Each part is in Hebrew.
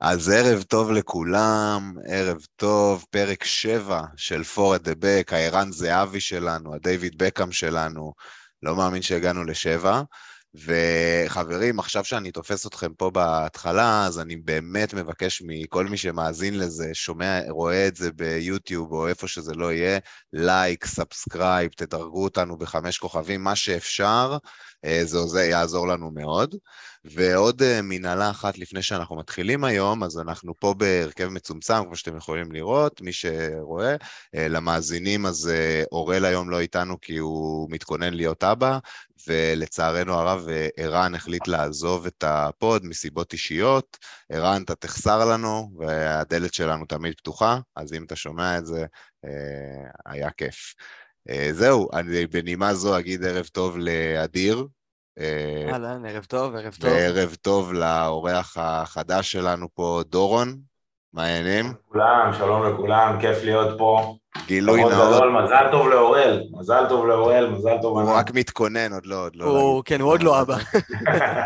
אז ערב טוב לכולם, ערב טוב, פרק 7 של four at the back, הערן זהבי שלנו, הדייוויד בקהאם שלנו, לא מאמין שהגענו לשבע. וחברים, עכשיו שאני תופס אתכם פה בהתחלה, אז אני באמת מבקש מכל מי שמאזין לזה, שומע, רואה את זה ביוטיוב או איפה שזה לא יהיה, לייק, subscribe, תדרגו אותנו בחמש כוכבים, מה שאפשר, אה, זה, זה יעזור לנו מאוד. ועוד אה, מנהלה אחת לפני שאנחנו מתחילים היום, אז אנחנו פה בהרכב מצומצם, כמו שאתם יכולים לראות, מי שרואה. אה, למאזינים, אז אורל היום לא איתנו כי הוא מתכונן להיות אבא, ולצערנו הרב, ערן החליט לעזוב את הפוד מסיבות אישיות. ערן, אתה תחסר לנו, והדלת שלנו תמיד פתוחה, אז אם אתה שומע את זה, היה כיף. זהו, אני בנימה זו אגיד ערב טוב לאדיר, אהלן, ערב טוב, ערב טוב. וערב טוב לאורח החדש שלנו פה, דורון, מה העניינים? כולם, שלום לכולם, כיף להיות פה. גילוי נאות. מזל טוב לאורל, מזל טוב לאורל, מזל טוב הוא רק מתכונן, עוד לא, עוד לא. הוא, כן, הוא עוד לא אבא.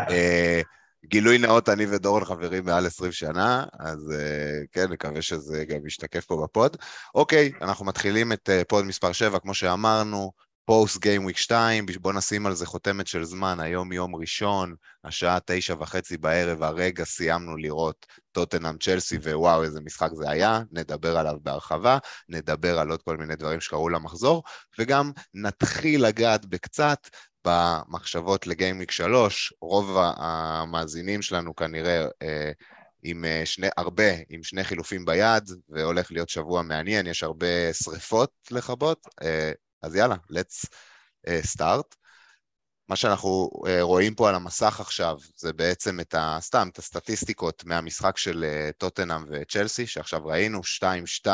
אה, גילוי נאות, אני ודורון חברים מעל 20 שנה, אז uh, כן, נקווה שזה גם ישתקף פה בפוד. אוקיי, אנחנו מתחילים את uh, פוד מספר 7, כמו שאמרנו, פוסט גיים וויק 2, בוא נשים על זה חותמת של זמן, היום יום ראשון, השעה תשע וחצי בערב, הרגע סיימנו לראות טוטנאם צ'לסי, ווואו, איזה משחק זה היה, נדבר עליו בהרחבה, נדבר על עוד כל מיני דברים שקרו למחזור, וגם נתחיל לגעת בקצת במחשבות לגיים וויק 3, רוב המאזינים שלנו כנראה... אה, עם אה, שני, הרבה, עם שני חילופים ביד, והולך להיות שבוע מעניין, יש הרבה שריפות לכבות. אה, אז יאללה, let's uh, start. מה שאנחנו uh, רואים פה על המסך עכשיו זה בעצם את ה... סתם, את הסטטיסטיקות מהמשחק של uh, טוטנאם וצ'לסי, שעכשיו ראינו, 2-2,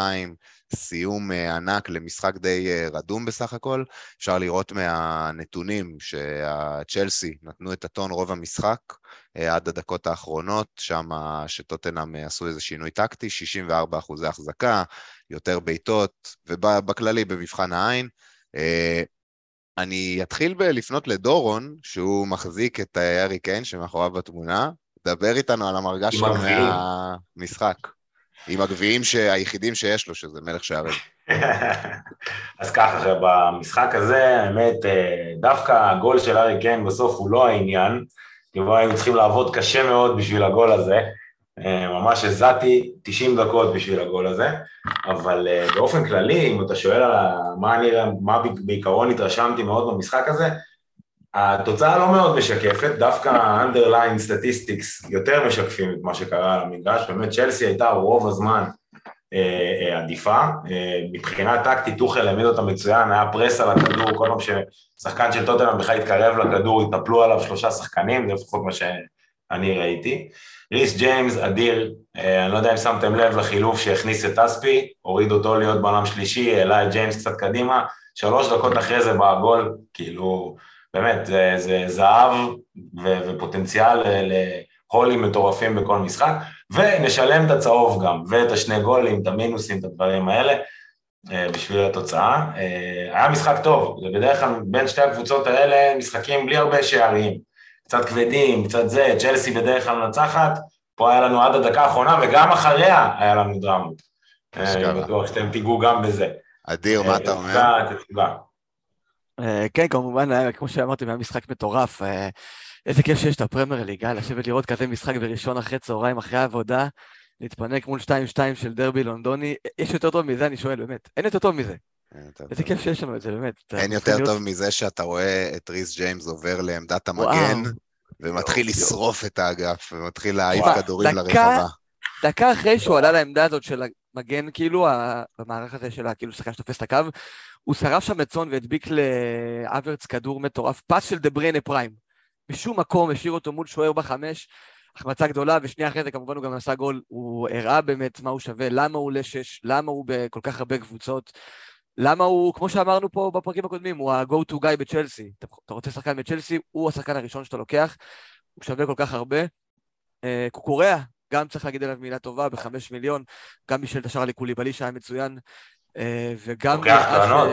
סיום ענק למשחק די רדום בסך הכל. אפשר לראות מהנתונים שהצ'לסי נתנו את הטון רוב המשחק עד הדקות האחרונות, שם שטוטנאם עשו איזה שינוי טקטי, 64 אחוזי החזקה, יותר בעיטות, ובכללי במבחן העין. אה, אני אתחיל בלפנות לדורון, שהוא מחזיק את הארי קיין שמאחוריו בתמונה. דבר איתנו על המרגש שלו מהמשחק. עם הגביעים היחידים שיש לו, שזה מלך שערים. אז ככה, במשחק הזה, האמת, אה, דווקא הגול של ארי קיין בסוף הוא לא העניין, כי היו צריכים לעבוד קשה מאוד בשביל הגול הזה. אה, ממש הזעתי 90 דקות בשביל הגול הזה, אבל אה, באופן כללי, אם אתה שואל על מה, אני, מה בעיקרון התרשמתי מאוד במשחק הזה, התוצאה לא מאוד משקפת, דווקא ה-underline statistics יותר משקפים את מה שקרה על המגרש, באמת צ'לסי הייתה רוב הזמן אה, עדיפה, מבחינה טקטית טוחל העמיד אותה מצוין, היה פרס על הכדור, כל פעם ששחקן של טוטנאם בכלל התקרב לכדור, התנפלו עליו שלושה שחקנים, זה לפחות מה שאני ראיתי. ריס ג'יימס, אדיר, אה, אני לא יודע אם שמתם לב לחילוף שהכניס את אספי, הוריד אותו להיות בלם שלישי, העלה את ג'יימס קצת קדימה, שלוש דקות אחרי זה בא הגול, כאילו, באמת, זה, זה זהב ו, ופוטנציאל להולים מטורפים בכל משחק, ונשלם את הצהוב גם, ואת השני גולים, את המינוסים, את הדברים האלה, אה, בשביל התוצאה. אה, היה משחק טוב, זה בדרך כלל בין שתי הקבוצות האלה משחקים בלי הרבה שערים. קצת כבדים, קצת זה, צ'לסי בדרך כלל מנצחת, פה היה לנו עד הדקה האחרונה, וגם אחריה היה לנו דרמות. אני אה, בטוח שאתם תיגעו גם בזה. אדיר, מה אתה אומר? אה, כן, כמובן, כמו שאמרתי, היה משחק מטורף. אה, איזה כיף שיש את הפרמייר ליגה, לשבת לראות כזה משחק בראשון אחרי צהריים, אחרי העבודה, להתפנק מול 2-2 של דרבי לונדוני. יש יותר טוב מזה, אני שואל, באמת. אין יותר טוב מזה. איזה כיף שיש לנו את זה, באמת. אין יותר טוב מזה שאתה רואה את ריס ג'יימס עובר לעמדת המגן, ומתחיל לשרוף את האגף, ומתחיל להעיף כדורים לרחבה. דקה אחרי שהוא עלה לעמדה הזאת של המגן, כאילו, במערך הזה של כאילו שחקן שתופס את הקו, הוא שרף שם את צאן והדביק לאברץ כדור מטורף, פס של דה בריינה פריים. בשום מקום השאיר אותו מול שוער בחמש, החמצה גדולה, ושנייה אחרי זה כמובן הוא גם עשה גול, הוא הראה באמת מה הוא שווה, למה הוא לשש, למה הוא בכל כך הרבה קבוצות. למה הוא, כמו שאמרנו פה בפרקים הקודמים, הוא ה-go to guy בצ'לסי. אתה, אתה רוצה שחקן בצ'לסי, הוא השחקן הראשון שאתה לוקח, הוא שווה כל כך הרבה. אה, קוקוריאה, גם צריך להגיד עליו מילה טובה, בחמש מיליון, גם בשביל את השאר הליקוליבלי שהיה מצוין, אה, וגם... לוקח קרנות,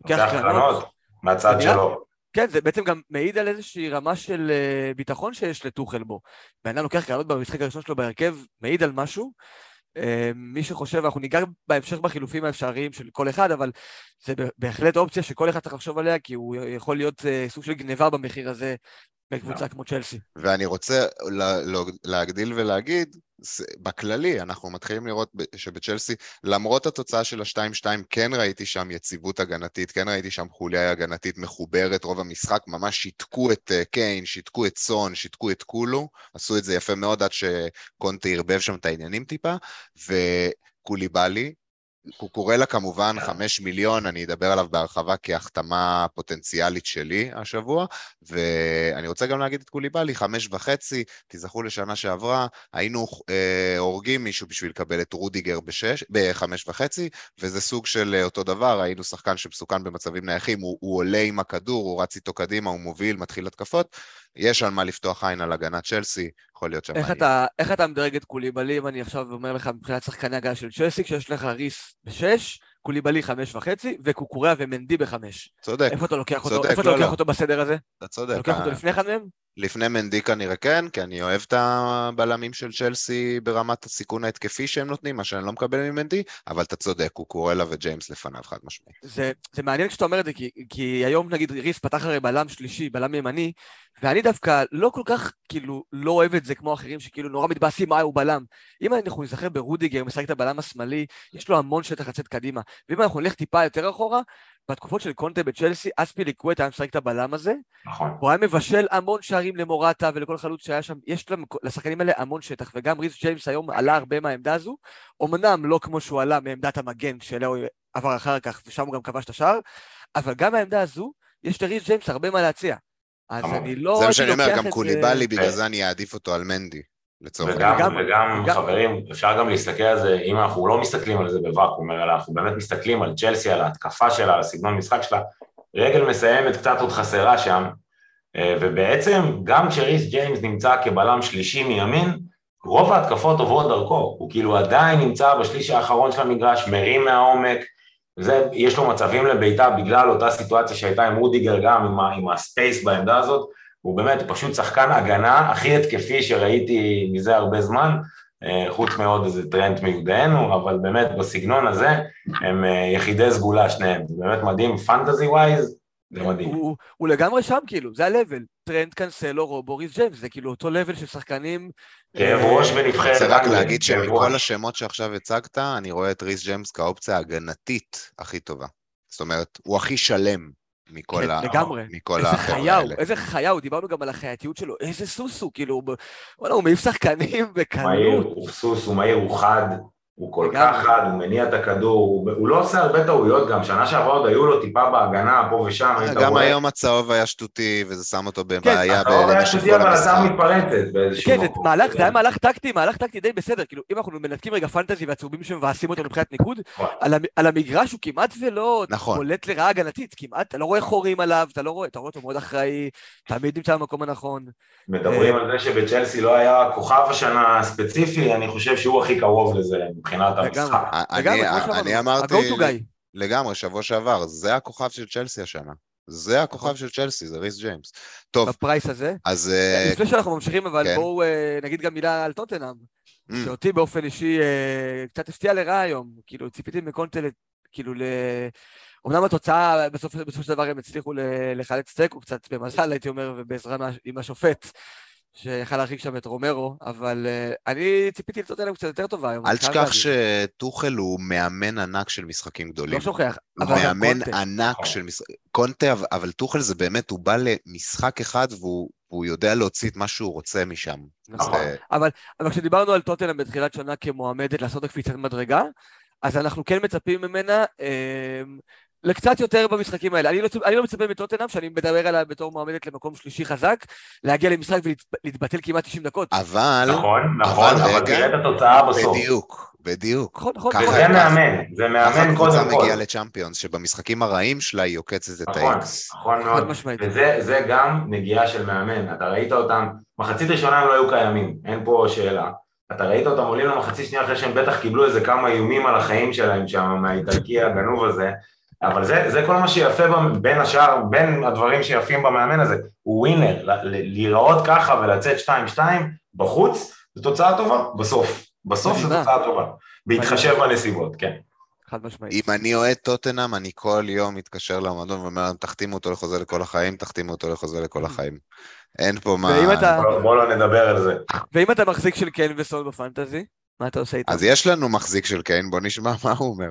לוקח קרנות, מהצד שלו. כן, זה בעצם גם מעיד על איזושהי רמה של ביטחון שיש לטוחל בו. בן אדם לוקח קרנות במשחק הראשון שלו בהרכב, מעיד על משהו. Uh, מי שחושב, אנחנו ניגע בהמשך בחילופים האפשריים של כל אחד, אבל זה בהחלט אופציה שכל אחד צריך לחשוב עליה, כי הוא יכול להיות uh, סוג של גניבה במחיר הזה בקבוצה כמו צ'לסי. ואני רוצה להגדיל ולהגיד, בכללי, אנחנו מתחילים לראות שבצ'לסי, למרות התוצאה של ה-2-2, כן ראיתי שם יציבות הגנתית, כן ראיתי שם חוליה הגנתית מחוברת, רוב המשחק ממש שיתקו את אה, קיין, שיתקו את סון, שיתקו את כולו, עשו את זה יפה מאוד עד שקונטה ערבב שם את העניינים טיפה, וקוליבאלי, הוא קורא לה כמובן חמש מיליון, אני אדבר עליו בהרחבה כהחתמה פוטנציאלית שלי השבוע, ואני רוצה גם להגיד את קוליבאלי, חמש וחצי, תזכרו לשנה שעברה, היינו אה, הורגים מישהו בשביל לקבל את רודיגר בשש, בחמש וחצי, וזה סוג של אה, אותו דבר, היינו שחקן שמסוכן במצבים נייחים, הוא, הוא עולה עם הכדור, הוא רץ איתו קדימה, הוא מוביל, מתחיל התקפות, יש על מה לפתוח עין על הגנת צ'לסי, יכול להיות שם... איך אתה, איך אתה מדרג את קוליבאלי, אם אני עכשיו אומר לך מבחינת שחקני הגנה של צ'לסי, כשיש לך ריס בשש, קוליבאלי חמש וחצי, וקוקוריה ומנדי בחמש. צודק. איפה אתה לוקח אותו, צודק, איפה לא, אתה לוקח לא. אותו בסדר הזה? אתה צודק. אתה לוקח אותו לפני אחד מהם? לפני מנדי כנראה כן, כי אני אוהב את הבלמים של צ'לסי ברמת הסיכון ההתקפי שהם נותנים, מה שאני לא מקבל ממנדי, אבל אתה צודק, הוא קורא לה וג'יימס לפניו חד משמעית. זה, זה מעניין כשאתה אומר את זה, כי, כי היום נגיד ריס פתח הרי בלם שלישי, בלם ימני, ואני דווקא לא כל כך, כאילו, לא אוהב את זה כמו אחרים שכאילו נורא מתבאסים מה הוא בלם. אם אנחנו נזכר ברודיגר, משחק את הבלם השמאלי, יש לו המון שטח לצאת קדימה. ואם אנחנו נלך טיפה יותר אחורה, בתקופות של קונטה בצ'לסי, אספי ליקווט היה משחק את הבלם הזה. נכון. הוא היה מבשל המון שערים למורטה ולכל חלוץ שהיה שם. יש לשחקנים האלה המון שטח, וגם ריס ג'יימס היום עלה הרבה מהעמדה הזו. אמנם לא כמו שהוא עלה מעמדת המגן, שאליה הוא עבר אחר כך, ושם הוא גם כבש את השער, אבל גם מהעמדה הזו, יש לריס ג'יימס הרבה מה להציע. אז אני לא... זה מה שאני אומר, גם קוליבאלי, בגלל זה אני אעדיף אותו על מנדי. לצורך וגם, וגם, וגם חברים, אפשר גם להסתכל על זה, אם אנחנו לא מסתכלים על זה בוואקום, אלא אנחנו באמת מסתכלים על צ'לסי, על ההתקפה שלה, על הסגנון משחק שלה, רגל מסיימת קצת עוד חסרה שם, אה, ובעצם גם כשריס ג'יימס נמצא כבלם שלישי מימין, רוב ההתקפות עוברות דרכו, הוא כאילו עדיין נמצא בשליש האחרון של המגרש, מרים מהעומק, וזה, יש לו מצבים לבעיטה בגלל אותה סיטואציה שהייתה עם רודיגר גם, עם, עם ה space בעמדה הזאת, הוא באמת פשוט שחקן הגנה הכי התקפי שראיתי מזה הרבה זמן, אה, חוץ מעוד איזה טרנד מיודענו, אבל באמת בסגנון הזה הם אה, יחידי סגולה שניהם, זה באמת מדהים, fantasy wise, זה מדהים. הוא, הוא לגמרי שם כאילו, זה ה-level, טרנט, קנסלו, ריס ג'יימס, זה כאילו אותו level של שחקנים... כאב אה, ראש לנבחרת. אני רוצה רק להגיד שמכל השמות שעכשיו הצגת, אני רואה את ריס ג'יימס כאופציה ההגנתית הכי טובה. זאת אומרת, הוא הכי שלם מכל, כן, ה... לגמרי. מכל איזה חיה הוא, איזה חיה הוא, דיברנו גם על החייתיות שלו, איזה סוס הוא, כאילו, וואלה, הוא מעיף שחקנים בקלות. מהיר, הוא סוס, הוא מהיר, הוא חד, הוא כל כך חד, הוא מניע את הכדור, הוא, הוא לא עושה הרבה טעויות גם, שנה שעברה עוד היו לו טיפה בהגנה, פה ושם. גם היום הצהוב היה שטותי, וזה שם אותו כן, בבעיה כן, הצהוב היה שטותי, אבל הצעה מתפרצת באיזשהו כן, מקום. מהלך, זה היה מהלך טקטי, מהלך טקטי די בסדר, כאילו, אם אנחנו מנתקים רגע פנטזי והצהובים שמבאסים אותו מבחינת ניקוד, נכון. על המגרש הוא כמעט ולא נכון. בולט לרעה הגנתית, כמעט, אתה לא רואה חורים עליו, אתה לא רואה, אתה רואה אותו מאוד אחראי, תמיד נמצא במקום הנכון. מדברים על זה שבצ'לסי לא היה כוכב השנה ספציפי, אני חושב שהוא הכי קרוב לזה מבחינת המשחק. אני אמרתי לגמרי, שבוע שעבר, זה הכוכב של צ'לסי השנה. זה הכוכב נכון. של צ'לסי, זה ריס ג'יימס. טוב. בפרייס הזה? אז... אה, לפני שאנחנו ממשיכים, אבל כן. בואו אה, נגיד גם מילה על טוטנאם. Mm. שאותי באופן אישי אה, קצת הפתיע לרעה היום. כאילו, ציפיתי מקונטל, כאילו, ל... אמנם התוצאה, בסופו של דבר הם הצליחו לחלץ תיקו קצת במזל, הייתי אומר, ובעזרה עם השופט. שיכל להרחיק שם את רומרו, אבל uh, אני ציפיתי לצאת אליהם קצת יותר טובה היום. אל תשכח שטוחל הוא מאמן ענק של משחקים גדולים. לא שוכח, אבל הוא מאמן קונטה. ענק של משחקים. קונטה, אבל טוחל זה באמת, הוא בא למשחק אחד והוא, והוא יודע להוציא את מה שהוא רוצה משם. נכון, זה... אבל, אבל כשדיברנו על טוטלם בתחילת שנה כמועמדת לעשות הקפיצת מדרגה, אז אנחנו כן מצפים ממנה אה, לקצת יותר במשחקים האלה. אני לא, אני לא מצפה מטוטנאם, שאני מדבר עליה בתור מועמדת למקום שלישי חזק, להגיע למשחק ולהתבטל כמעט 90 דקות. אבל... נכון, נכון, אבל, אבל תראה את התוצאה בסוף. בדיוק, בדיוק. נכון, נכון. וזה מאמן, זה מאמן קודם כל. ככה קבוצה מגיעה לצ'אמפיונס, שבמשחקים הרעים שלה היא עוקצת את נכון, האיקס. נכון מאוד, וזה גם נגיעה של מאמן. אתה ראית אותם, מחצית ראשונה הם לא היו קיימים, אין פה שאלה. אתה ראית אותם עולים למחצית שנייה אחרי שהם בטח קיבלו איזה כמה איומים על החיים שלהם שם, מהאיטלקי הגנוב הזה. אבל זה, זה כל מה שיפה בין השאר, בין הדברים שיפים במאמן הזה, הוא ווינר, להיראות ככה ולצאת 2-2 בחוץ, זו תוצאה טובה, בסוף. בסוף זו תוצאה טובה, בהתחשב בנסיבות, כן. חד משמעית. אם אני אוהד טוטנאם, אני כל יום מתקשר למועדון ואומר להם, תחתימו אותו לחוזה לכל החיים, תחתימו אותו לחוזה לכל החיים. אין פה מה... אתה... בוא לא נדבר על זה. ואם אתה מחזיק של קיין וסול בפנטזי, מה אתה עושה איתו? אז יש לנו מחזיק של קיין, בוא נשמע מה הוא אומר.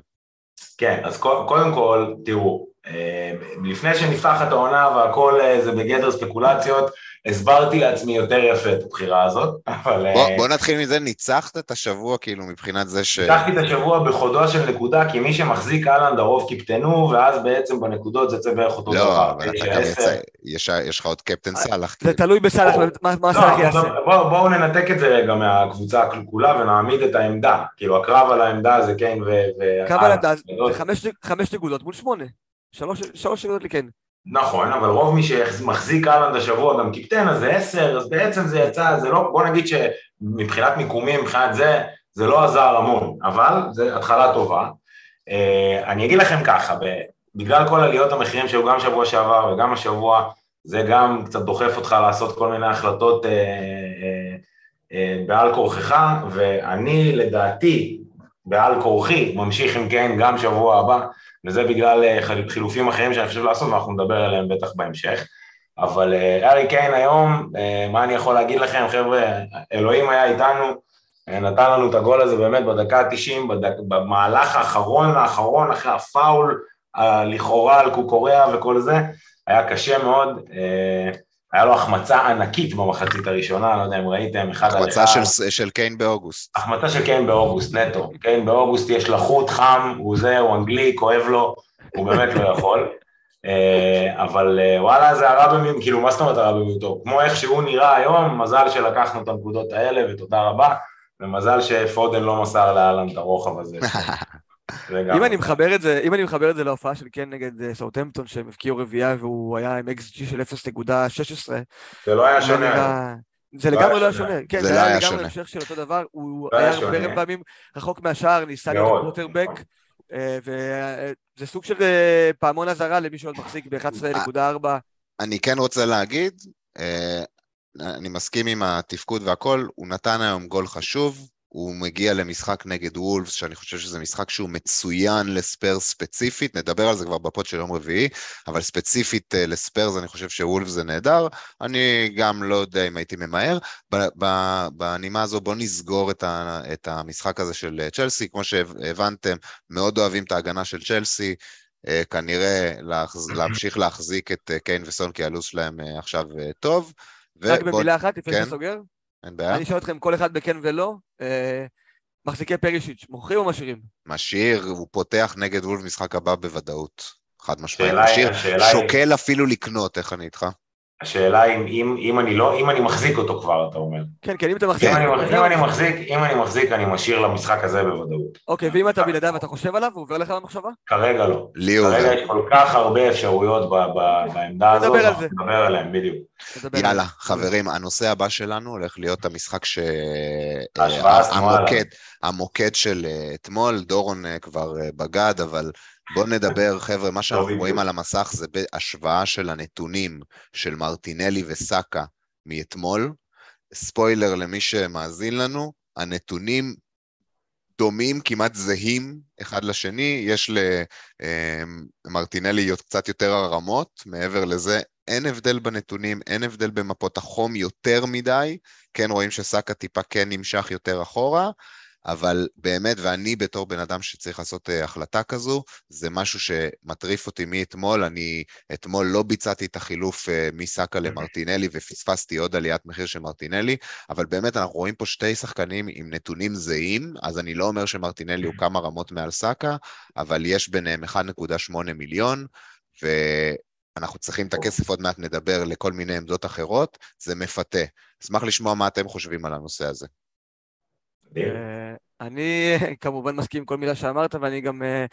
כן, אז קודם כל, תראו, אה, לפני שנפתח את העונה והכל אה, זה בגדר ספקולציות, הסברתי לעצמי יותר יפה את הבחירה הזאת, אבל... בוא, אה, בוא נתחיל מזה, ניצחת את השבוע כאילו מבחינת זה ש... ניצחתי את השבוע בחודו של נקודה, כי מי שמחזיק אהלנד הרוב קיפטנו, ואז בעצם בנקודות זה יוצא בערך אותו לא, דבר. לא, אבל אתה גם יצא, יש, יש לך עוד קפטן סאלח. זה תלוי בסאלח, מה לא, סאלח יעשה. בואו בוא ננתק את זה רגע מהקבוצה כולה ונעמיד את העמדה, כאילו הקרב על העמדה זה כן ו... קרב על העמדה זה חמש נקודות מול שמונה. שלוש נקודות לי כן. נכון, אבל רוב מי שמחזיק אהלנד השבוע גם קיפטן, אז זה עשר, אז בעצם זה יצא, זה לא, בוא נגיד שמבחינת מיקומים, מבחינת זה, זה לא עזר המון, אבל זה התחלה טובה. Uh, אני אגיד לכם ככה, בגלל כל עליות המחירים שהיו גם שבוע שעבר וגם השבוע, זה גם קצת דוחף אותך לעשות כל מיני החלטות uh, uh, uh, בעל כורכך, ואני לדעתי, בעל כורחי, ממשיך עם קיין גם שבוע הבא, וזה בגלל אה, חילופים אחרים שאני חושב לעשות, ואנחנו נדבר עליהם בטח בהמשך. אבל אה, ארי קיין היום, אה, מה אני יכול להגיד לכם, חבר'ה, אלוהים היה איתנו, נתן לנו את הגול הזה באמת בדקה ה-90, בדק, במהלך האחרון האחרון, אחרי הפאול, לכאורה על קוקוריאה וכל זה, היה קשה מאוד. היה לו החמצה ענקית במחצית הראשונה, לא יודע אם ראיתם, אחד על אחד. החמצה של, של קיין באוגוסט. החמצה של קיין באוגוסט, נטו. קיין באוגוסט יש לחות, חם, הוא זה, הוא אנגלי, כואב לו, הוא באמת לא יכול. אה, אבל אה, וואלה, זה הרע במיעוטו, כאילו, מה זאת אומרת הרע במיעוטו? כמו איך שהוא נראה היום, מזל שלקחנו את הנקודות האלה, ותודה רבה, ומזל שפודן לא מסר לאלן את הרוחב הזה. אם אני מחבר את זה, אם אני מחבר את זה להופעה של כן נגד אה, סאוטהמפטון, שהם הבקיעו רביעייה והוא היה עם XG של 0.16. זה לא היה שונה. זה לא לגמרי לא היה שונה, כן, זה היה לגמרי המשך של אותו דבר, הוא לא היה הרבה פעמים רחוק מהשער, ניסה להיות קווטרבק, אה, וזה סוג של אה, פעמון אזהרה למי שעוד מחזיק ב-11.4. אני כן רוצה להגיד, אני מסכים עם התפקוד והכל, הוא נתן היום גול חשוב, הוא מגיע למשחק נגד וולפס, שאני חושב שזה משחק שהוא מצוין לספיירס ספציפית, נדבר על זה כבר בפוד של יום רביעי, אבל ספציפית אה, לספיירס אני חושב שוולפס זה נהדר, אני גם לא יודע אם הייתי ממהר. בנימה הזו בואו נסגור את, ה, את המשחק הזה של אה, צ'לסי, כמו שהבנתם, מאוד אוהבים את ההגנה של צ'לסי, אה, כנראה להמשיך להחזיק את קיין וסון כי הלו"ז שלהם עכשיו טוב. רק במילה אחת, לפני שאתה כן. סוגר? אין בעיה. אני אשאל אתכם כל אחד בכן ולא, מחזיקי פרישיץ', מוכרים או משאירים? משאיר, הוא פותח נגד וולף משחק הבא בוודאות, חד משמעית. משאיר, שוקל. אפילו לקנות, איך אני איתך? השאלה אם, אם, אם אני לא, אם אני מחזיק אותו כבר, אתה אומר. כן, כן, אם אתה מחזיק. אם, אני, אם, אני מחזיק אם אני מחזיק, אני משאיר למשחק הזה בוודאות. אוקיי, ואם אתה בלעדיו ואתה חושב עליו, הוא עובר לך במחשבה? כרגע לא. לי הוא כרגע יש כל כך הרבה אפשרויות ב, ב, בעמדה הזאת, נדבר על זה. נדבר עליהם, בדיוק. יאללה, חברים, הנושא הבא שלנו הולך להיות המשחק ש... המוקד, המוקד של אה, אתמול, דורון אה, כבר אה, בגד, אבל בואו נדבר, חבר'ה, מה שאנחנו רואים על המסך זה בהשוואה של הנתונים של מרטינלי וסאקה מאתמול. ספוילר למי שמאזין לנו, הנתונים דומים, כמעט זהים אחד לשני, יש למרטינלי אמ, קצת יותר הרמות, מעבר לזה אין הבדל בנתונים, אין הבדל במפות החום יותר מדי, כן רואים שסאקה טיפה כן נמשך יותר אחורה, אבל באמת, ואני בתור בן אדם שצריך לעשות uh, החלטה כזו, זה משהו שמטריף אותי מאתמול, אני אתמול לא ביצעתי את החילוף uh, מסאקה. למרטינלי ופספסתי עוד עליית מחיר של מרטינלי, אבל באמת אנחנו רואים פה שתי שחקנים עם נתונים זהים, אז אני לא אומר שמרטינלי הוא כמה רמות מעל סאקה, אבל יש ביניהם 1.8 מיליון, ו... אנחנו צריכים את הכסף, עוד מעט נדבר לכל מיני עמדות אחרות, זה מפתה. אשמח לשמוע מה אתם חושבים על הנושא הזה. אה, אני כמובן מסכים עם כל מילה שאמרת, ואני גם... אה,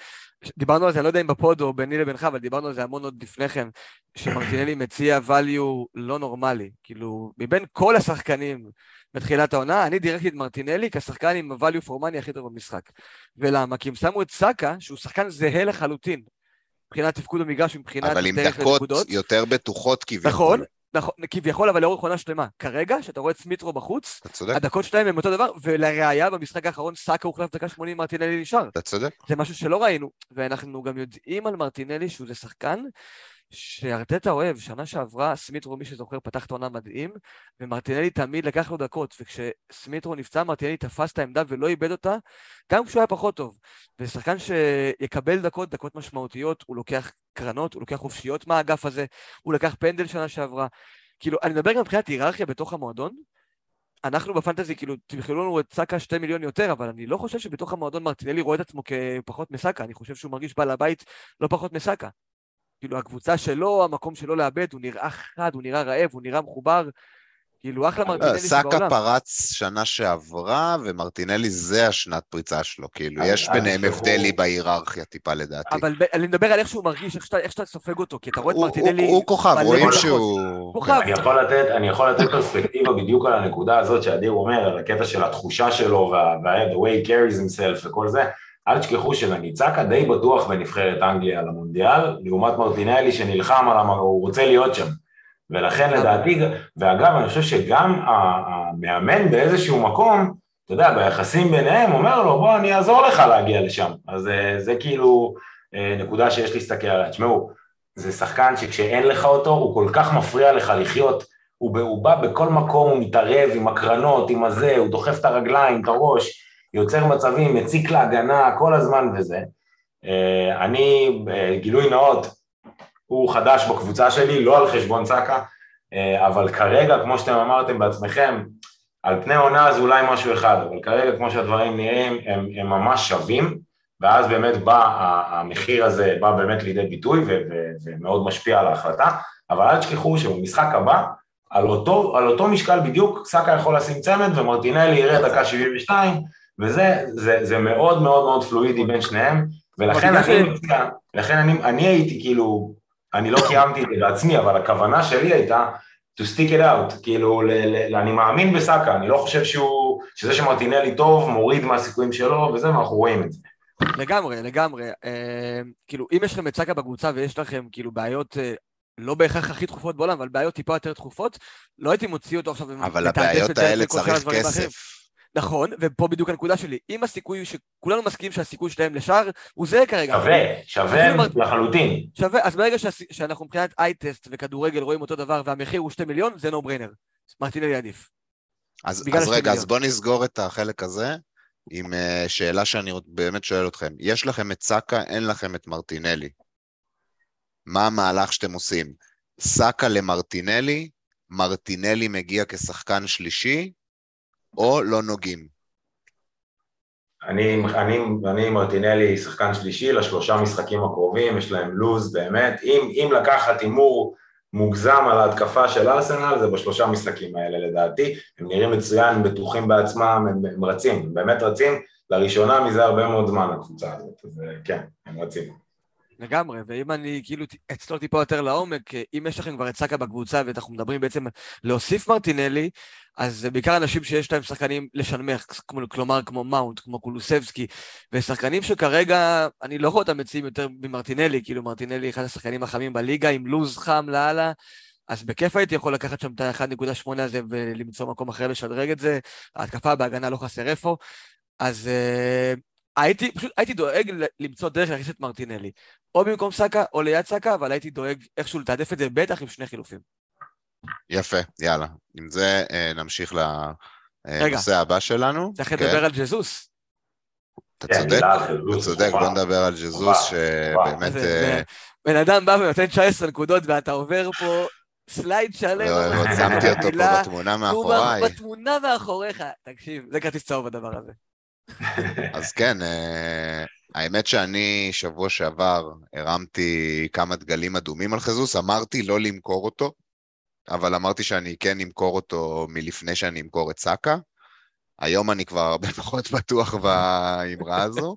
דיברנו על זה, אני לא יודע אם בפוד או ביני לבינך, אבל דיברנו על זה המון עוד לפני כן, שמרטינלי מציע value לא נורמלי. כאילו, מבין כל השחקנים בתחילת העונה, אני דירקתי את מרטינלי כשחקן עם ה-value for money הכי טוב במשחק. ולמה? כי הם שמו את סאקה, שהוא שחקן זהה לחלוטין מבחינת תפקוד במגרש ומבחינת אבל עם דרך דקות לנקודות. יותר בטוחות כביכול. נכון, נכון, כביכול, אבל לאורך עונה שלמה. כרגע, שאתה רואה את סמיטרו בחוץ, הדקות שלהם הם אותו דבר, ולראיה, במשחק האחרון סאקה הוחלף דקה 80, מרטינלי נשאר. אתה צודק. זה משהו שלא ראינו, ואנחנו גם יודעים על מרטינלי שהוא זה שחקן שארטטה אוהב. שנה שעברה, סמיטרו, מי שזוכר, פתח את העונה מדהים, ומרטינלי תמיד לקח לו דקות, וכשסמיטרו נפצע, מרטינלי תפס את העמדה ולא איבד אותה, גם כשהוא היה פחות טוב. ושחקן שיקבל דקות, דקות משמעותיות, הוא לוקח קרנות, הוא לוקח חופשיות מהאגף הזה, הוא לקח פנדל שנה שעברה. כאילו, אני מדבר גם מבחינת היררכיה בתוך המועדון, אנחנו בפנטזי, כאילו, תמכלו לנו את סאקה שתי מיליון יותר, אבל אני לא חושב שבתוך המועדון מרטינלי רואה את עצמו כפחות מסאקה, אני חושב שהוא מרגיש בעל הבית לא פחות מסאקה. כאילו, הקבוצה שלו, המקום שלו לאבד, הוא נראה חד, הוא נראה רעב, הוא נראה מחובר. כאילו, אחלה מרטינלי לא, שבעולם. סאקה פרץ שנה שעברה, ומרטינלי זה השנת פריצה שלו. כאילו, אל- יש אל ביניהם הבדלי בהיררכיה טיפה לדעתי. אבל אני מדבר על איך שהוא מרגיש, איך שאתה, סופג אותו, כי אתה רואה את הוא- מרטינלי... הוא- כוכב, רואים. שהוא... כוכב. אני יכול לתת, אני יכול לתת פרספקטיבה בדיוק על הנקודה הזאת שאדיר אומר, על הקטע של התחושה שלו וה- וה- the way he carries himself וכל זה. אל תשכחו סאקה די בטוח בנבחרת אנגליה למונדיאל, לעומת מרטינלי שנלחם על המ... הוא רוצה להיות שם. ולכן לדעתי, ואגב, אני חושב שגם המאמן באיזשהו מקום, אתה יודע, ביחסים ביניהם, אומר לו, בוא, אני אעזור לך להגיע לשם. אז אה, זה כאילו אה, נקודה שיש להסתכל עליה. תשמעו, זה שחקן שכשאין לך אותו, הוא כל כך מפריע לך לחיות. הוא, הוא בא בכל מקום, הוא מתערב עם הקרנות, עם הזה, הוא דוחף את הרגליים, את הראש, יוצר מצבים, מציק להגנה כל הזמן וזה. אה, אני, אה, גילוי נאות, הוא חדש בקבוצה שלי, לא על חשבון סאקה, אה, אבל כרגע, כמו שאתם אמרתם בעצמכם, על פני עונה זה אולי משהו אחד, אבל כרגע, כמו שהדברים נראים, הם, הם ממש שווים, ואז באמת בא, המחיר הזה בא באמת לידי ביטוי ומאוד משפיע על ההחלטה, אבל אל תשכחו שבמשחק הבא, על אותו, על אותו משקל בדיוק, סאקה יכול לשים צמד ומרטינלי יראה דקה 72, וזה זה, זה מאוד מאוד מאוד פלואידי בין שניהם, ולכן אני מציע, לכן אני, אני הייתי כאילו, אני לא קיימתי את זה בעצמי, אבל הכוונה שלי הייתה to stick it out, כאילו, ל, ל, אני מאמין בסאקה, אני לא חושב שהוא, שזה שמרטינלי טוב, מוריד מהסיכויים שלו, וזה, ואנחנו רואים את זה. לגמרי, לגמרי. אה, כאילו, אם יש לכם את סאקה בקבוצה ויש לכם כאילו בעיות, אה, לא בהכרח הכי דחופות בעולם, אבל בעיות טיפה יותר דחופות, לא הייתי מוציא אותו עכשיו אבל הבעיות האלה צריך. כסף. נכון, ופה בדיוק הנקודה שלי. אם הסיכוי, שכולנו מסכימים שהסיכוי שלהם לשער, הוא זהה כרגע. שווה, שווה לחלוטין. שווה, אז ברגע שהס- שאנחנו מבחינת אייטסט וכדורגל רואים אותו דבר והמחיר הוא שתי מיליון, זה נו בריינר. מרטינלי עדיף. אז, אז רגע, אז מיליון. בואו נסגור את החלק הזה עם uh, שאלה שאני באמת שואל אתכם. יש לכם את סאקה, אין לכם את מרטינלי. מה המהלך שאתם עושים? סאקה למרטינלי, מרטינלי מגיע כשחקן שלישי, או לא נוגעים? אני, אני, אני מרטינלי שחקן שלישי לשלושה משחקים הקרובים, יש להם לוז באמת. אם, אם לקחת הימור מוגזם על ההתקפה של ארסנל, זה בשלושה משחקים האלה לדעתי. הם נראים מצוין, בטוחים בעצמם, הם, הם רצים, הם באמת רצים. לראשונה מזה הרבה מאוד זמן הקבוצה הזאת, אז אה, כן, הם רצים. לגמרי, ואם אני כאילו אצלול טיפה יותר לעומק, אה, אם יש לכם כבר את סאקה בקבוצה ואנחנו מדברים בעצם להוסיף מרטינלי, אז זה בעיקר אנשים שיש להם שחקנים לשנמך, כלומר כמו מאונט, כמו קולוסבסקי, ושחקנים שכרגע אני לא רואה אותם מציעים יותר ממרטינלי, כאילו מרטינלי אחד השחקנים החמים בליגה עם לוז חם לאללה, אז בכיף הייתי יכול לקחת שם את ה-1.8 הזה ולמצוא מקום אחר לשדרג את זה, ההתקפה בהגנה לא חסר איפה, אז uh, הייתי, פשוט הייתי דואג למצוא דרך להכניס את מרטינלי. או במקום סאקה או ליד סאקה, אבל הייתי דואג איכשהו לתעדף את זה, בטח עם שני חילופים. יפה, יאללה. עם זה אה, נמשיך. לנושא הבא שלנו. צריך כן, לדבר על ג'זוס. אתה כן, צודק, אתה צודק. בוא נדבר על ג'זוס, שבאמת... אה, בן אדם בא ונותן 19 נקודות ואתה עובר פה סלייד שלם. לא, ממש שמתי אותו פה בתמונה מאחוריי. בתמונה מאחוריך. תקשיב, זה כרטיס צהוב הדבר הזה. אז כן, אה, האמת שאני שבוע שעבר הרמתי כמה דגלים אדומים על חזוס, אמרתי לא למכור אותו, אבל אמרתי שאני כן אמכור אותו מלפני שאני אמכור את סאקה. היום אני כבר הרבה פחות בטוח באמרה הזו.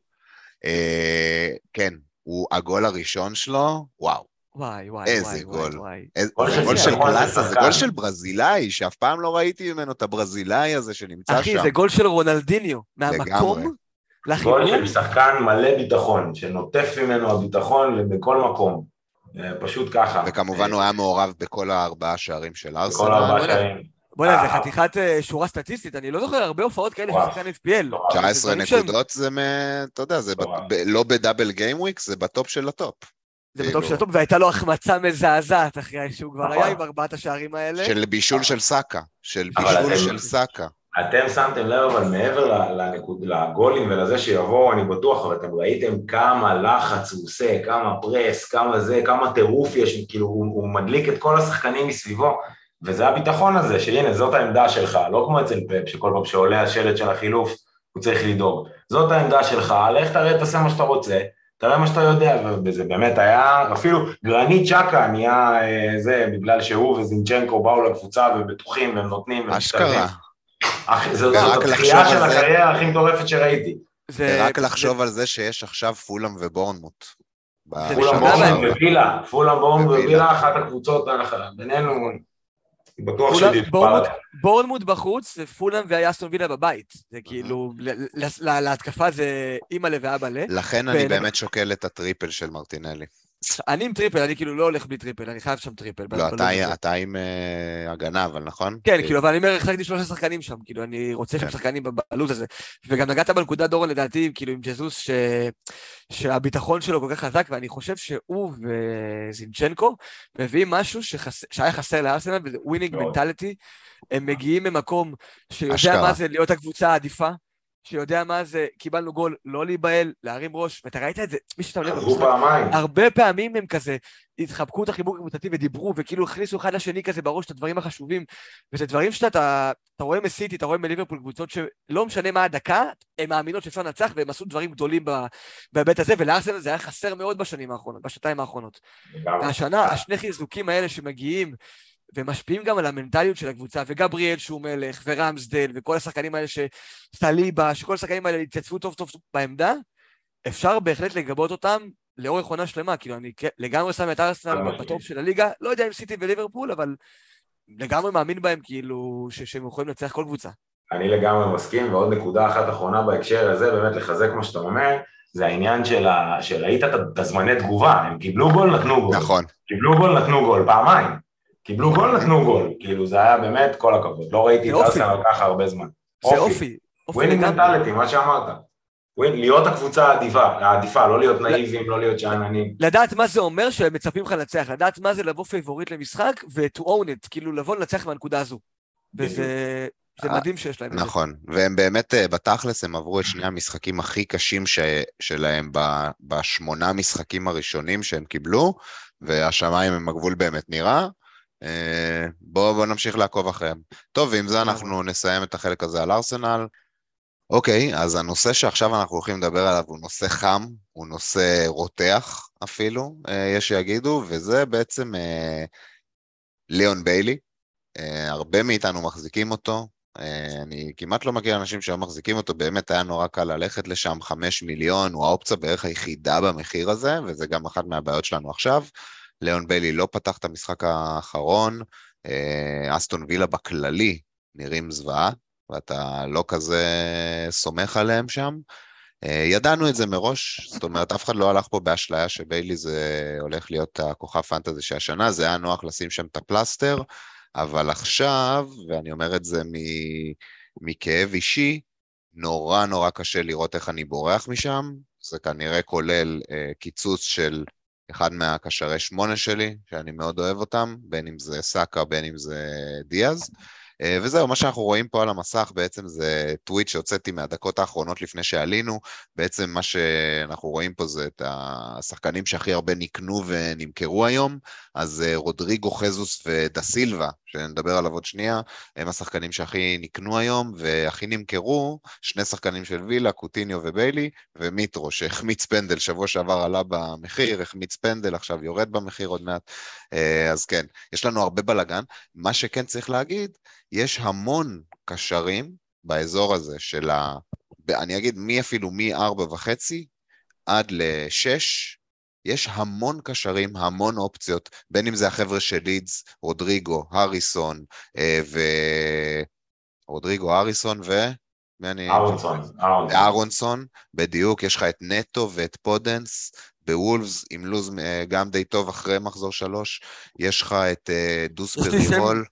אה, כן, הוא הגול הראשון שלו, וואו, וואי, וואי, איזה וואי, גול. וואי, וואי. איזה- גול של גול קלאסה, זה. גול של ברזילאי, שאף פעם לא ראיתי ממנו את הברזילאי הזה שנמצא אחי, שם. זה גול של רונלדיניו. מהמקום, לחיבור. גול של שחקן מלא ביטחון, שנוטף ממנו הביטחון בכל מקום. אה, פשוט ככה. וכמובן הוא היה מעורב בכל הארבעה שערים של בכל ארסנל. ארבעה בוא'נה. שערים. בוא'נה, זה אה. חתיכת אה, שורה סטטיסטית, אני לא זוכר הרבה הופעות כאלה של. שחקן FPL. 19 זה דברים שהם- נקודות זה. אתה יודע, זה לא ב double game weeks, זה בטופ של הטופ. זה כאילו- בטופ של הטופ, והייתה לו החמצה מזעזעת אחרי שהוא כבר נכון. היה עם ארבעת השערים האלה. של בישול של סאקה. של בישול של סאקה. אתם שמתם לב, אבל מעבר לנקוד, לגולים ולזה שיבואו, אני בטוח, אבל אתם ראיתם כמה לחץ הוא עושה, כמה press, כמה זה, כמה טירוף יש, כאילו הוא, הוא מדליק את כל השחקנים מסביבו, וזה הביטחון הזה, שהנה, זאת העמדה שלך, לא כמו אצל פפ, שכל פעם שעולה השלט של החילוף, הוא צריך לדאוג. זאת העמדה שלך, לך תראה, תעשה מה שאתה רוצה, תראה מה שאתה יודע, וזה באמת היה, אפילו גרנית צ'קה נהיה אה, זה, בגלל שהוא וזינצ'נקו באו לקבוצה ובטוחים, והם נותנים, אשכרה. זאת התחייה של זה- הקריירה הכי מטורפת שראיתי. זה- רק לחשוב על זה שיש עכשיו פולאם ובורנמוט. זה פולאם בורנמוט. וילה, פולאם בורנמוט וילה. אחת הקבוצות, בינינו, בטוח פולאם-. בורנמוט- בחוץ, ופולאם ואסטון וילה בבית. זה כאילו, להתקפה זה אימא'לה ואבא'לה. לכן אני באמת שוקל את הטריפל של מרטינלי. אני עם טריפל, אני כאילו לא הולך בלי טריפל, אני חייב שם טריפל. לא, בלוז אתה- עם אה, הגנה, אבל נכון? כן, כאילו, אבל אני אומר, החזקתי שלושה שחקנים שם, כאילו, אני רוצה שם כן. שחקנים ב- בלוז הזה. וגם נגעת בנקודה, דורון, לדעתי, כאילו, עם ז'סוס, ש... שהביטחון שלו כל כך חזק, ואני חושב שהוא וזינצ'נקו מביאים משהו שחס... שהיה חסר לארסנל, וזה winning. mentality. הם מגיעים ממקום שיודע. מה זה להיות הקבוצה העדיפה, שיודע מה זה, קיבלנו גול, לא להיבהל, להרים ראש, ואתה ראית את זה, מי שאתה הולך חזרו פעמיים. הרבה פעמים הם כזה התחבקו את החיבור הקבוצתי ודיברו, וכאילו הכניסו אחד לשני כזה בראש את הדברים החשובים, וזה דברים שאתה אתה, רואה מסיטי, אתה רואה מליברפול, קבוצות שלא משנה מה הדקה, הן מאמינות שאפשר לנצח, והם עשו דברים גדולים בהיבט הזה, ולארסנל זה היה חסר מאוד בשנים האחרונות, בשנתיים האחרונות. והשנה, השני חיזוקים האלה שמגיעים, ומשפיעים גם על המנטליות של הקבוצה, וגבריאל שהוא מלך, ורמסדל, וכל השחקנים האלה שסליבה, שכל השחקנים האלה התייצבו טוב טוב בעמדה, אפשר בהחלט לגבות אותם לאורך עונה שלמה. כאילו, אני לגמרי שם את ארסנל. בטופ של הליגה, לא יודע אם סיטי וליברפול, אבל לגמרי מאמין בהם, כאילו, ש- שהם יכולים לנצח כל קבוצה. אני לגמרי מסכים, ועוד נקודה אחת אחרונה בהקשר הזה, באמת לחזק מה שאתה אומר, זה העניין של ה... שראית את הזמני תגובה, הם קיבלו גול, נתנו גול. נכון. קיבלו גול, נתנו גול, פעמיים. קיבלו גול, נתנו גול. כאילו, זה היה באמת כל הכבוד. לא ראיתי את. ארסנל ככה הרבה זמן. זה אופי, אופי winning. mentality, מה שאמרת. win- להיות הקבוצה העדיפה, העדיפה, לא להיות נאיבים, לא להיות שאננים. לדעת מה זה אומר שהם מצפים לך לנצח, לדעת מה זה לבוא פייבוריט למשחק ו-to own it, כאילו לבוא לנצח מהנקודה הזו. וזה זה אה, מדהים שיש להם את זה. נכון, והם באמת, אה, בתכלס, הם עברו את שני המשחקים הכי קשים ש... שלהם ב... בשמונה משחקים הראשונים שהם קיבלו, והשמיים הם הגבול באמת נראה. בואו בוא נמשיך לעקוב אחריהם. טוב, ועם זה אנחנו נסיים את החלק הזה על ארסנל. אוקיי, אז הנושא שעכשיו אנחנו הולכים לדבר עליו הוא נושא חם, הוא נושא רותח אפילו, אה, יש שיגידו, וזה בעצם אה, ליאון ביילי. אה, הרבה מאיתנו מחזיקים אותו, אה, אני כמעט לא מכיר אנשים שהיו מחזיקים אותו, באמת היה נורא קל ללכת לשם, חמש מיליון, הוא האופציה בערך היחידה במחיר הזה, וזה גם אחת מהבעיות שלנו עכשיו. ליאון ביילי לא פתח את המשחק האחרון, אה, אסטון וילה בכללי נראים זוועה, ואתה לא כזה סומך עליהם שם. אה, ידענו את זה מראש, זאת אומרת, אף אחד לא הלך פה באשליה שביילי זה הולך להיות הכוכב פנטזי של השנה, זה היה נוח לשים שם את הפלסטר, אבל עכשיו, ואני אומר את זה מ- מכאב אישי, נורא נורא קשה לראות איך אני בורח משם, זה כנראה כולל אה, קיצוץ של אחד מהקשרי שמונה שלי, שאני מאוד אוהב אותם, בין אם זה סאקה, בין אם זה דיאז. אה, וזהו, מה שאנחנו רואים פה על המסך בעצם זה טוויט שהוצאתי מהדקות האחרונות לפני שעלינו, בעצם מה שאנחנו רואים פה זה את השחקנים שהכי הרבה נקנו ונמכרו היום, אז אה, רודריגו, חזוס ודה סילבה, שנדבר עליו עוד שנייה, הם השחקנים שהכי נקנו היום והכי נמכרו, שני שחקנים של וילה, קוטיניו וביילי, ומיטרו, שהחמיץ פנדל, שבוע שעבר עלה במחיר, החמיץ פנדל, עכשיו יורד במחיר עוד מעט, אה, אז כן, יש לנו הרבה בלאגן. מה שכן צריך להגיד, יש המון קשרים באזור הזה של ה... אני אגיד מי אפילו מ-4 וחצי עד ל-6, יש המון קשרים, המון אופציות, בין אם זה החבר'ה של לידס, רודריגו, הריסון, אה, ו... רודריגו, הריסון ו... אהרונסון. אהרונסון. בדיוק, יש לך את נטו ואת פודנס, בוולפס עם לוז אה, גם די טוב אחרי מחזור שלוש, יש לך את אה, דוס. פרימול.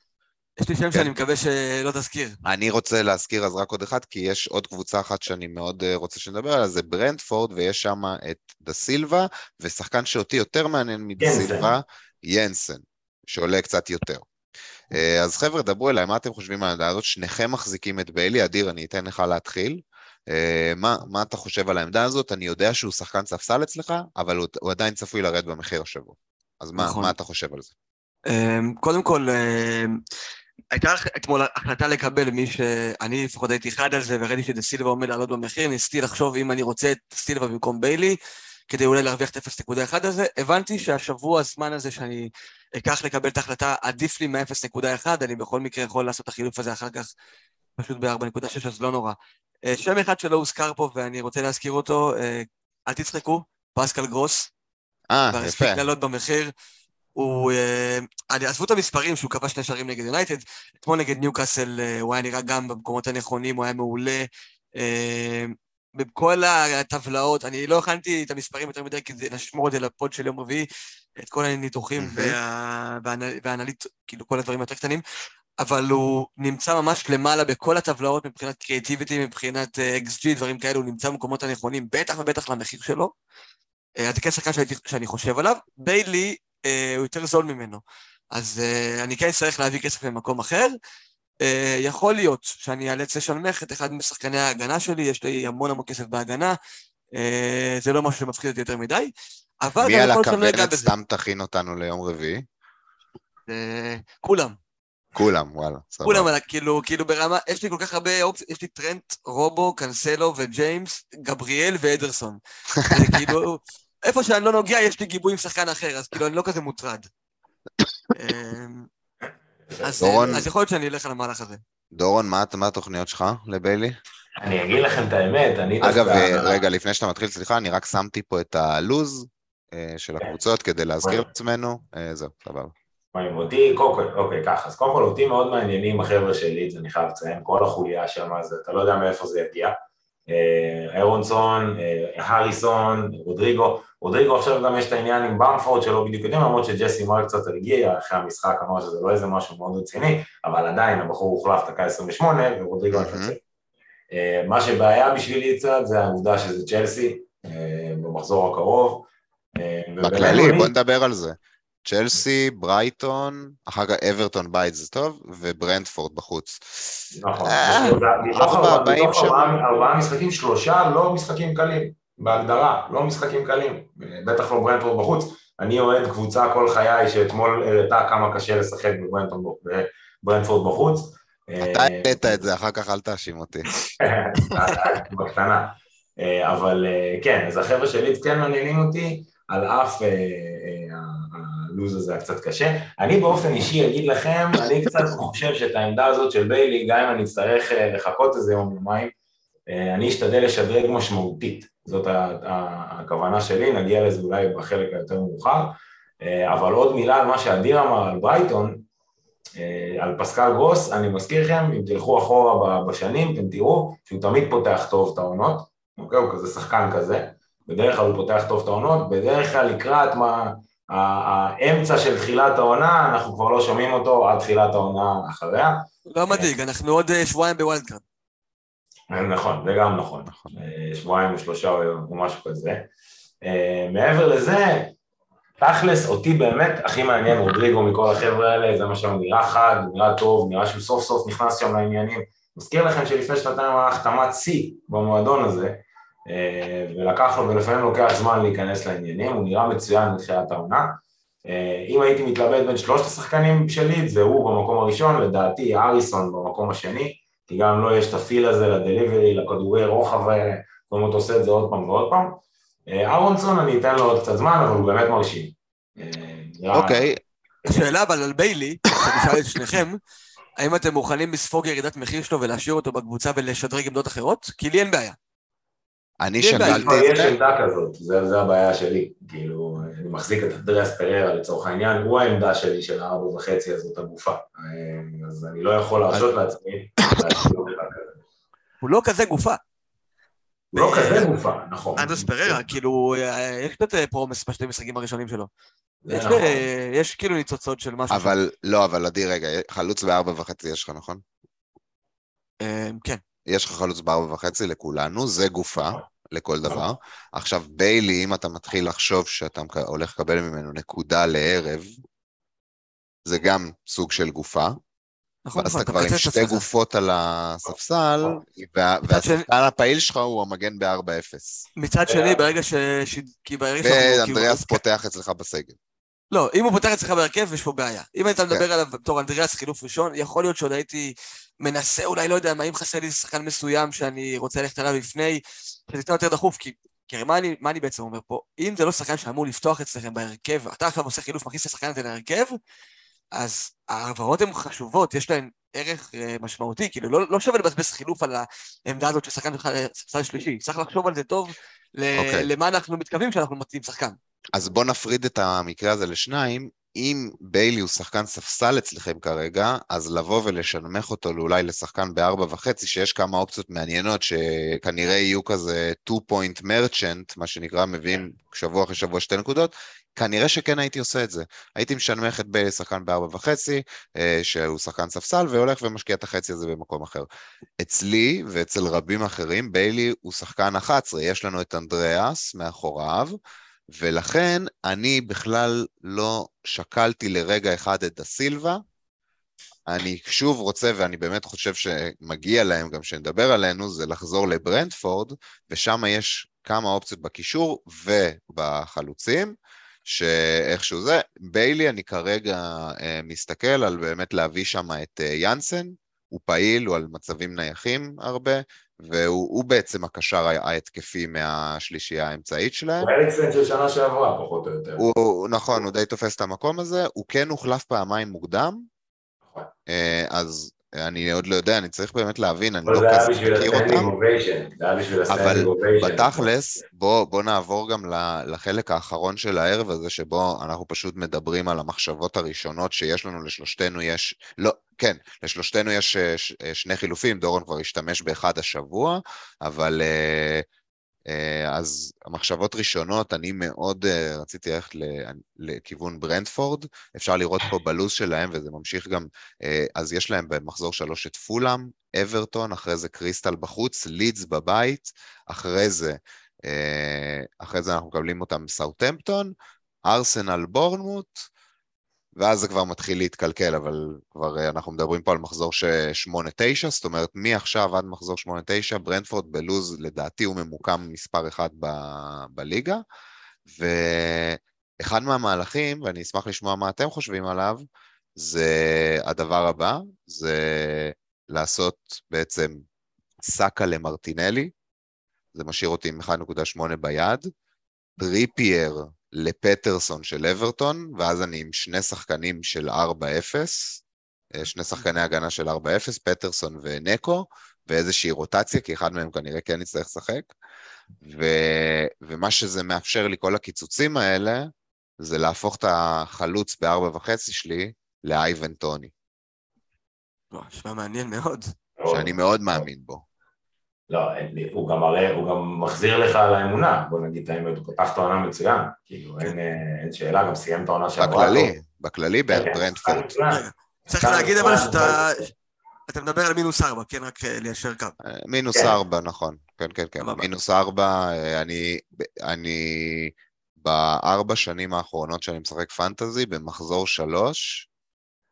יש לי שם כן. שאני מקווה שלא תזכיר. אני רוצה להזכיר אז רק עוד אחד, כי יש עוד קבוצה אחת שאני מאוד אה, רוצה שנדבר עליה, זה ברנדפורד, ויש שם את דה סילבה, ושחקן שאותי יותר מעניין מדה ינסן. סילבה, ינסן, שעולה קצת יותר. אה, אז חבר'ה, דברו אליי, מה אתם חושבים על העמדה הזאת? שניכם מחזיקים את ביילי, אדיר, אני אתן לך להתחיל. אה, מה, מה אתה חושב על העמדה הזאת? אני יודע שהוא שחקן ספסל אצלך, אבל הוא, הוא עדיין צפוי לרדת במחיר השבוע. אז מה, נכון. מה אתה חושב על זה? אמ, קודם כל, אמ, הייתה אתמול החלטה לקבל מי שאני לפחות הייתי חד על זה וראיתי שדה סילבה עומד לעלות במחיר, ניסיתי לחשוב אם אני רוצה את סילבה במקום ביילי, כדי אולי להרוויח את 0.1 הזה. הבנתי שהשבוע הזמן הזה שאני אקח לקבל את ההחלטה עדיף לי מה-0.1, אני בכל מקרה יכול לעשות את החילוף הזה אחר כך פשוט ב-4.6, אז לא נורא. אה, שם אחד שלא הוזכר פה ואני רוצה להזכיר אותו, אה, אל תצחקו, פסקל גרוס, אה, כבר הספיק יפה. לעלות במחיר. הוא... אה, אני- עזבו את המספרים שהוא כבש שני שערים נגד יונייטד, אתמול נגד ניוקאסל אה, הוא היה נראה גם במקומות הנכונים, הוא היה מעולה. אה, בכל הטבלאות, אני לא הכנתי את המספרים יותר מדי כדי לשמור את זה לפוד של יום רביעי, את כל הניתוחים. וה- והאנ- והאנליט, כאילו כל הדברים היותר קטנים, אבל הוא נמצא ממש למעלה בכל הטבלאות מבחינת קריאטיביטי, מבחינת XG, דברים כאלה, הוא נמצא במקומות הנכונים, בטח ובטח למחיר שלו. אז זה כן שחקן שאני חושב עליו. ביילי הוא יותר זול ממנו, אז אה, אני כן אצטרך להביא כסף ממקום אחר. אה, יכול להיות שאני אאלץ לשנמך את אחד משחקני ההגנה שלי, יש לי המון המון כסף בהגנה, אה, זה לא משהו שמפחיד אותי יותר מדי, אבל מי גם על יכול להיות שאני לא אגע הכוונת בזה. סתם תכין אותנו ליום רביעי? אה, כולם, כולם, וואלה. סבבה. כולם, ה- כאילו, כאילו ברמה, יש לי כל כך הרבה אופציות, יש לי טרנט, רובו, קנסלו וג'יימס, גבריאל ואדרסון. זה כאילו, איפה שאני לא נוגע, יש לי גיבוי עם שחקן אחר, אז כאילו, אני לא כזה מוטרד. אמ, אז, דורון? אז יכול להיות שאני אלך על המהלך הזה. דורון, מה, מה התוכניות שלך לביילי? אני אגיד לכם את האמת, אני דווקא... אגב, אה, רגע, לפני שאתה מתחיל, סליחה, אני רק שמתי פה את הלוז אה, של הקבוצות כדי להזכיר. לעצמנו. אה, זהו, סבבה. אותי, קודם כל, אוקיי, ככה, אז קודם כל אותי מאוד מעניינים החבר'ה שלי, זה אני חייב לציין, כל החוליה שם, אז אתה לא יודע מאיפה זה יגיע. אה, אירונסון, אה, הריסון, רודריגו, רודריגו עכשיו גם יש את העניין עם במפורד שלא בדיוק יודעים, למרות שג'סי מרק קצת הגיע אחרי המשחק, אמר שזה לא איזה משהו מאוד רציני, אבל עדיין הבחור הוחלף דקה 28 ורודריגו. מפצל. אה, מה שבעיה בשבילי קצת זה העובדה שזה צ'לסי במחזור הקרוב. בכללי, בוא נדבר על זה. צ'לסי, ברייטון, אחר כך אברטון בית זה טוב, וברנדפורד בחוץ. נכון, אה, מתוך ארבע ארבעה- משחקים, שלושה לא משחקים קלים, בהגדרה, לא משחקים קלים, בטח לא ברנדפורד בחוץ. אני אוהד קבוצה כל חיי שאתמול הראתה כמה קשה לשחק בברנדפורד- בחוץ. אתה העלית את זה, אחר כך אל תאשים אותי. בקטנה. אה, אבל אה, כן, אז החבר'ה שלי כן מעניינים אותי, על אף הלו"ז הזה הקצת קשה. אני באופן אישי אגיד לכם, אני קצת חושב שאת העמדה הזאת של ביילי, גם אם אני אצטרך אה, לחכות איזה יום יומיים, אה, אני אשתדל לשדרג משמעותית. זאת הכוונה שלי, נגיע לזה אולי בחלק היותר מאוחר. אה, אבל עוד מילה על מה שאדיר אמר על ברייטון, על פסקל גרוס, אני מזכיר לכם, אם תלכו אחורה בשנים, אתם תראו שהוא תמיד פותח טוב את העונות, אוקיי? הוא כזה שחקן כזה, בדרך כלל הוא פותח טוב את העונות, בדרך כלל לקראת מה, האמצע של תחילת העונה, אנחנו כבר לא שומעים אותו עד תחילת העונה אחריה. לא מדאיג, אנחנו עוד אה, שבועיים ב wild card. נכון, זה גם נכון, נכון. אה, שבועיים או שלושה או משהו כזה. אה, מעבר לזה, תכלס, אותי באמת הכי מעניין רודריגו מכל החבר'ה האלה, זה מה שם נראה חד, נראה טוב, נראה שהוא סוף סוף נכנס שם לעניינים. מזכיר לכם שלפני שנתיים היה החתמת שיא במועדון הזה, אה, ולקח לו, ולפעמים לוקח זמן להיכנס לעניינים, הוא נראה מצוין מתחילת העונה. אה, אם הייתי מתלבט בין שלושת השחקנים שלי, זה הוא במקום הראשון, לדעתי אריסון במקום השני, כי גם לו יש את הפיל הזה לדליברי, לכדורי רוחב זאת אומרת עושה את זה עוד פעם ועוד פעם. אה, אהרונסון אני אתן לו עוד קצת זמן, אבל הוא באמת מרשים. אה, אוקיי, השאלה אבל על ביילי, שאני אשאל את שניכם, האם אתם מוכנים לספוג ירידת מחיר שלו ולהשאיר אותו בקבוצה ולשדרג עמדות אחרות? כי לי אין בעיה. אני. שקלתי את יש. עמדה כזאת, זה, זה הבעיה שלי. כאילו, אני מחזיק את אנדריאס פררה לצורך העניין, הוא העמדה שלי של הארבע וחצי הזאת הגופה. אה, אז אני לא יכול להרשות לעצמי. הוא לא כזה גופה. הוא לא כזה גופה, נכון. אנדרס פררה, כאילו, אה, יש קצת אה, פרומס בשתי משחקים הראשונים שלו. יש, נכון. יש כאילו ניצוצות של משהו. אבל, לא, אבל עדי, רגע, חלוץ בארבע וחצי יש לך, נכון? כן. יש לך חלוץ בארבע וחצי לכולנו, זה גופה לכל דבר. עכשיו, ביילי, אם אתה מתחיל לחשוב שאתה הולך לקבל ממנו נקודה לערב, זה גם סוג של גופה, נכון, ואז נכון, אתה כבר עם שתי. גופות על הספסל, וה- מצד שני- והשחקן הפעיל שלך הוא המגן ב-4-0. מצד שני, ברגע ש... ש- כי ברגע שאנחנו... ואנדריאס פותח אצלך בסגל. לא, אם הוא פותח אצלך בהרכב, יש פה בעיה. אם היית כן. מדבר עליו בתור אנדריאס חילוף ראשון, יכול להיות שעוד הייתי מנסה, אולי, לא יודע, מה אם חסר לי שחקן מסוים שאני רוצה ללכת עליו לפני, שזה קצת יותר דחוף, כי... כי מה אני, מה אני בעצם אומר פה? אם זה לא שחקן שאמור לפתוח אצלכם בהרכב, אתה עכשיו עושה חילוף, מכניס את השחקן הזה להרכב, אז ההעברות הן חשובות, יש להן ערך אה, משמעותי, כאילו לא, לא שווה לבזבז חילוף על העמדה הזאת של שחקן שלך לספסל שלישי, צריך לחשוב על זה טוב, ל- אוקיי. למה אנחנו מתכוונים כשאנחנו מציעים שחקן. אז בוא נפריד את המקרה הזה לשניים. אם ביילי הוא שחקן ספסל אצלכם כרגע, אז לבוא ולשנמך אותו אולי לשחקן בארבע וחצי, שיש כמה אופציות מעניינות שכנראה יהיו כזה 2-point merchant, מה שנקרא, מביאים שבוע אחרי שבוע שתי נקודות, כנראה שכן הייתי עושה את זה. הייתי משנמך את ביילי לשחקן בארבע וחצי, אה, שהוא שחקן ספסל, והולך ומשקיע את החצי הזה במקום אחר. אצלי ואצל רבים אחרים, ביילי הוא שחקן 11, יש לנו את אנדריאס מאחוריו, ולכן אני בכלל לא שקלתי לרגע אחד את דה סילבה. אני שוב רוצה, ואני באמת חושב שמגיע להם גם שנדבר עלינו, זה לחזור לברנדפורד, ושם יש כמה אופציות בקישור ובחלוצים, שאיכשהו זה. ביילי, אני כרגע אה, מסתכל על באמת להביא שם את אה, יאנסן, הוא פעיל, הוא על מצבים נייחים הרבה, והוא הוא בעצם הקשר ההתקפי מהשלישייה האמצעית שלהם. הוא אריקסן של שנה שעברה, פחות או יותר. הוא, הוא- נכון, הוא די תופס את המקום הזה, הוא כן הוחלף פעמיים מוקדם, נכון. אה, אז אני עוד לא יודע, אני צריך באמת להבין, אני לא כזה מכיר אותם, אבל. בתכלס, בוא, בוא נעבור גם לחלק האחרון של הערב הזה, שבו אנחנו פשוט מדברים על המחשבות הראשונות שיש לנו, לשלושתנו יש, לא, כן, לשלושתנו יש אה, אה, שני חילופים, דורון כבר השתמש באחד השבוע, אבל אה, אז המחשבות ראשונות, אני מאוד אה, רציתי ללכת לכיוון ברנדפורד, אפשר לראות פה בלוז שלהם, וזה ממשיך גם, אה, אז יש להם במחזור שלוש את פולאם, אברטון, אחרי זה קריסטל בחוץ, לידס בבית, אחרי זה, אה, אחרי זה אנחנו מקבלים אותם סאוטהמפטון, ארסנל בורנמוט, ואז זה כבר מתחיל להתקלקל, אבל כבר אה, אנחנו מדברים פה על מחזור ש- 8-9, זאת אומרת מעכשיו עד מחזור 8-9, ברנדפורד בלוז לדעתי הוא ממוקם מספר אחד ב- בליגה, ואחד מהמהלכים, ואני אשמח לשמוע מה אתם חושבים עליו, זה הדבר הבא, זה לעשות בעצם סאקה למרטינלי, זה משאיר אותי עם 1.8 ביד, טריפייר לפטרסון של אברטון, ואז אני עם שני שחקנים של 4-0, אה, שני שחקני הגנה של 4-0, פטרסון ונקו, ואיזושהי רוטציה, כי אחד מהם כנראה כן יצטרך לשחק. ו... ומה שזה מאפשר לי, כל הקיצוצים האלה, זה להפוך את החלוץ בארבע וחצי שלי לאייבן טוני, נשמע מעניין מאוד. שאני מאוד מאמין בו. לא, אין לי- הוא גם הרי, הוא גם מחזיר לך על האמונה, בוא נגיד את האמת, הוא פתח את העונה מצוין, כאילו, אין, אה, אין שאלה, גם סיים את העונה שעברה. בכללי. בכללי כן, כן, ברנדפורד. צריך להגיד אבל שאתה... אתה מדבר על מינוס ארבע, כן? רק אה, ליישר קו. אה, מינוס כן. ארבע, נכון. כן, כן, כן. מינוס ארבע, אני, אני בארבע שנים האחרונות שאני משחק פנטזי, במחזור שלוש,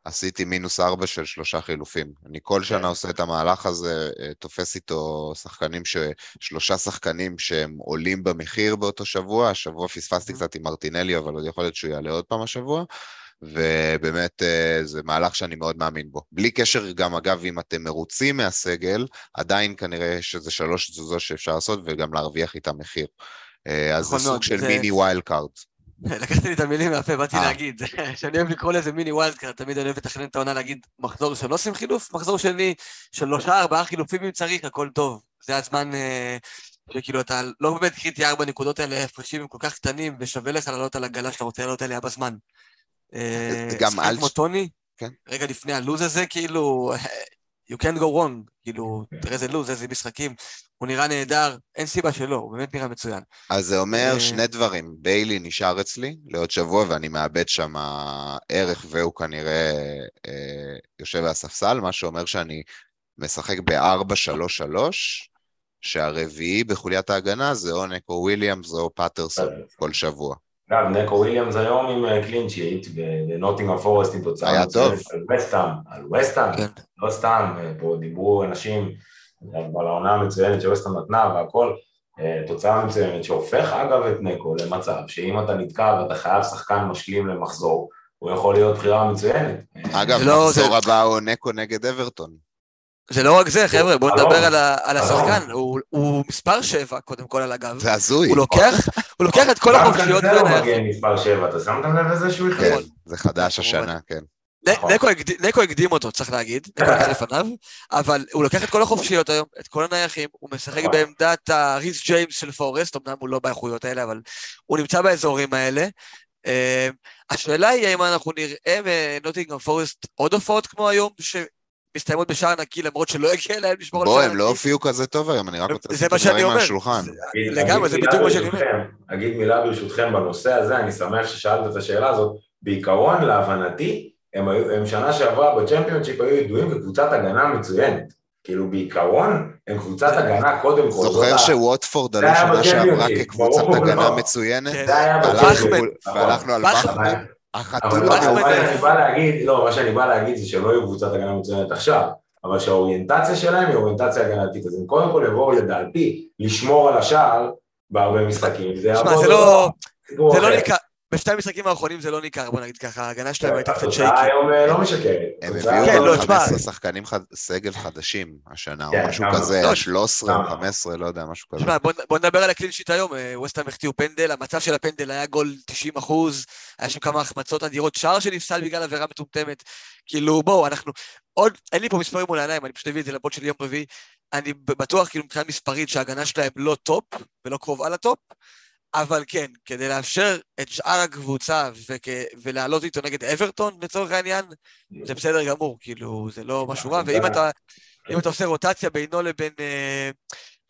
עשיתי מינוס ארבע של שלושה חילופים. אני כל שנה עושה את המהלך הזה, אה, תופס איתו שחקנים, ש... שלושה שחקנים שהם עולים במחיר באותו שבוע, השבוע פספסתי קצת עם מרטינלי, אבל עוד יכול להיות שהוא יעלה עוד פעם השבוע. ובאמת אה, זה מהלך שאני מאוד מאמין בו. בלי קשר גם, אגב, אם אתם מרוצים מהסגל, עדיין כנראה שזה שלוש תזוזות שאפשר לעשות וגם להרוויח איתם מחיר. אה, אז זה נכון סוג של מיני ווילד קארד. לקחת לי את המילים מהפה, באתי אה. להגיד. שאני אוהב לקרוא לזה mini wild card, תמיד אני אוהב לתכנן את העונה להגיד מחזור שלא עושים חילוף, מחזור שני, שלושה, ארבעה חילופים אם צריך, הכל טוב. זה הזמן אה, שכאילו אתה לא באמת קריטי ארבע נקודות האלה, ההפרשים הם כל כך קטנים, ושווה לך לעלות על העגלה שאתה רוצה לעלות עליה בזמן. אה, גם שחקן אל- כמו טוני, כן. רגע לפני הלוז הזה, כאילו, you can't go wrong, כאילו, תראה איזה לוז, איזה משחקים, הוא נראה נהדר, אין סיבה שלא, הוא באמת נראה מצוין. אז זה אומר אה, שני דברים, ביילי נשאר אצלי לעוד שבוע ואני מאבד שם ערך והוא כנראה אה, יושב על הספסל, מה שאומר שאני משחק ב-4-3-3, שהרביעי בחוליית ההגנה זה או נקו וויליאמס או פטרסון כל שבוע. אגב, נקו וויליאמס היום עם קלין שיט, בנוטינגרם פורסט עם תוצאה היה טוב. על וסטאם, על וסטאם, כן. לא סתם, אה, פה דיברו אנשים על העונה המצוינת שווסטאם נתנה והכל, אה, תוצאה מצוינת שהופך אגב את נקו למצב שאם אתה נתקע ואתה חייב שחקן משלים למחזור, הוא יכול להיות בחירה מצוינת. אגב, לא- מחזור זה- הבא הוא נקו נגד אברטון. זה לא רק זה, חבר'ה, בואו נדבר על ה- על אלון. השחקן, הוא- הוא מספר 7, קודם כל על הגב. זה הזוי. הוא לוקח, הוא לוקח את כל גם החופשיות כאן זהו בין מגן מספר 7, אתה שמת לב לזה שהוא כן, החליט? זה חדש השנה, כן. נכון. נקו הקד- נקו הקדים אותו, צריך להגיד, נקו לקח לפניו, אבל הוא לוקח את כל החופשיות היום, את כל הנייחים, הוא משחק נכון. בעמדת הריס ג'יימס של פורסט, אמנם הוא לא באיכויות האלה, אבל הוא נמצא באזורים האלה. אה, השאלה היא האם אנחנו נראה מנוטינגרם פורסט עוד הופעות כמו היום, שמסתיימות בשער נקי, למרות שלא הגיע להם לשמור על בוא, שער הם נקי. לא הופיעו כזה טוב היום, אני רק רוצה זה לשים את הדברים על. השולחן. לגמרי, זה בדיוק מה שאני אומר. אגיד מילה ברשותכם בנושא הזה, אני שמח ששאלת את השאלה הזאת. בעיקרון, להבנתי, הם, היו, הם שנה שעברה בצ'מפיונשיפ היו ידועים כקבוצת הגנה מצוינת. כאילו בעיקרון, הם קבוצת הגנה קודם כל. זוכר שווטפורד עלו שנה שעברה כקבוצת הגנה. מצוינת? כן. זה היה והלכנו-. והלכנו על בכר. בכר, אבל החתול מה. שאני בא להגיד, לא, מה שאני בא להגיד זה שלא יהיו קבוצת הגנה מצוינת עכשיו, אבל שהאוריינטציה שלהם היא אוריינטציה הגנתית, אז הם קודם כל יבואו לדעתי לשמור על השער בהרבה משחקים, זה שמע, זה לא... זה לא אחר. בשתי המשחקים האחרונים זה לא ניכר, בוא נגיד ככה, ההגנה שלהם הייתה קצת התוצאה שייקי. היום לא משקרת. הם כן, הביאו לא, גם תשמע. 15 שחקנים סגל חדשים השנה, או כן, משהו? כזה, לא, 13 או כמה? 15, לא יודע, משהו כזה. תשמע, בוא, נדבר על הקלין שיט היום, אה, ווסטהאם החטיאו פנדל, המצב של הפנדל היה גול 90 אחוז, היה שם כמה החמצות אדירות, שער שנפסל בגלל עבירה מטומטמת, כאילו בואו, אנחנו, עוד, אין לי פה מספרים מול העיניים, אני פשוט אביא את זה ל pod של יום רביעי, אני בטוח כאילו מבחינה מספרית שההגנה שלהם לא top, ולא קרובה ל top, אבל כן, כדי לאפשר את שאר הקבוצה וכ... ולעלות איתו נגד אברטון לצורך העניין, זה בסדר גמור, כאילו, זה לא משהו רע, ואם אתה, אם אתה עושה רוטציה בינו לבין אה,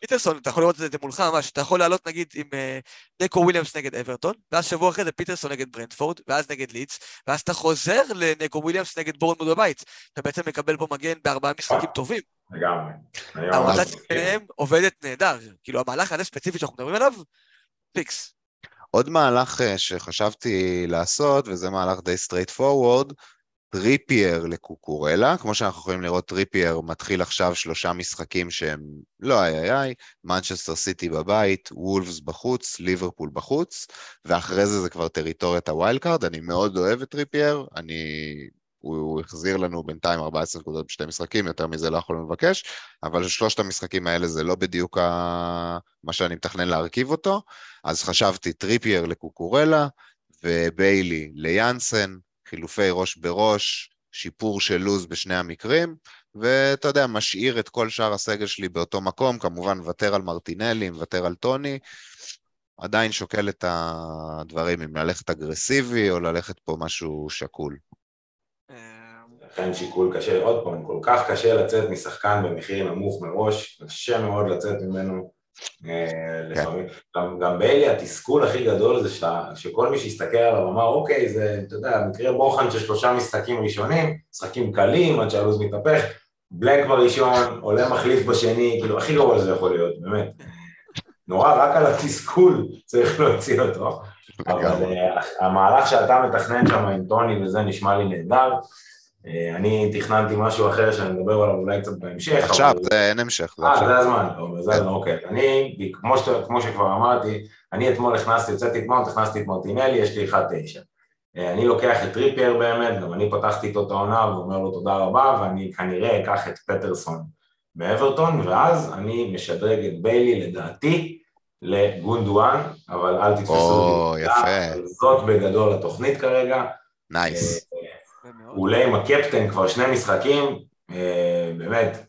פטרסון, אתה יכול לראות את זה מולך ממש, אתה יכול לעלות נגיד עם אה, נקו וויליאמס נגד אברטון, ואז שבוע אחרי זה פטרסון נגד ברנטפורד, ואז נגד לידס, ואז אתה חוזר לנקו וויליאמס נגד בורנמות' בבית, אתה בעצם מקבל פה מגן בארבעה משחקים טובים. לגמרי. הרוטציה. ביניהם עובדת נהדר, כאילו המהלך הזה ספציפית שאנחנו מדברים עליו, פיקס. עוד מהלך אה, שחשבתי לעשות, וזה מהלך די straightforward, טריפייר לקוקורלה, כמו שאנחנו יכולים לראות, טריפייר מתחיל עכשיו שלושה משחקים שהם לא איי איי איי, מנצ'סטר סיטי בבית, וולפס בחוץ, ליברפול בחוץ, ואחרי זה זה כבר טריטוריית ה wild card, אני מאוד אוהב את טריפייר, אני... הוא, הוא החזיר לנו בינתיים 14 נקודות בשתי משחקים, יותר מזה לא יכולנו לבקש, אבל שלושת המשחקים האלה זה לא בדיוק ה... מה שאני מתכנן להרכיב אותו, אז חשבתי טריפייר לקוקורלה, וביילי ליאנסן, חילופי ראש בראש, שיפור של לו"ז בשני המקרים, ואתה יודע, משאיר את כל שאר הסגל שלי באותו מקום, כמובן מוותר על מרטינלי, מוותר על טוני, עדיין שוקל את הדברים, אם ללכת אגרסיבי או ללכת פה משהו שקול. לכן שיקול קשה, עוד פעם, כל כך קשה לצאת משחקן במחיר נמוך מראש, קשה מאוד לצאת ממנו אה, לפעמים. גם, גם ביילי, התסכול הכי גדול זה שאתה, שכל מי שיסתכל עליו אמר, אוקיי, זה, אתה יודע, מקרה בוחן של שלושה משחקים ראשונים, משחקים קלים עד שהלו"ז מתהפך, בלנק בראשון, עולה מחליף בשני, כאילו, הכי גרוע שזה יכול להיות, באמת. נורא, רק על התסכול צריך להוציא אותו. אבל אה, המהלך שאתה מתכנן שם עם טוני וזה נשמע לי נהדר. אה, אני תכננתי משהו אחר שאני מדבר עליו אולי קצת בהמשך. עכשיו, אבל- זה אין המשך, אה. זה הזמן, זה הזמן, אוקיי. אני, כמו, ש... כמו שכבר אמרתי, אני אתמול הכנסתי, יצאתי אתמול, הכנסתי את מרטינלי, יש לי 1-9. אה, אני לוקח את טריפייר באמת, גם אני פתחתי איתו את העונה ואומר לו תודה רבה, ואני כנראה אקח את פטרסון מאברטון, ואז אני משדרג את ביילי, לדעתי, לגונדוגן, אבל אל תתפסו או, אותי. יפה. אבל זאת בגדול התוכנית כרגע. nice. הוא עולה עם הקפטן כבר שני משחקים, אה, באמת,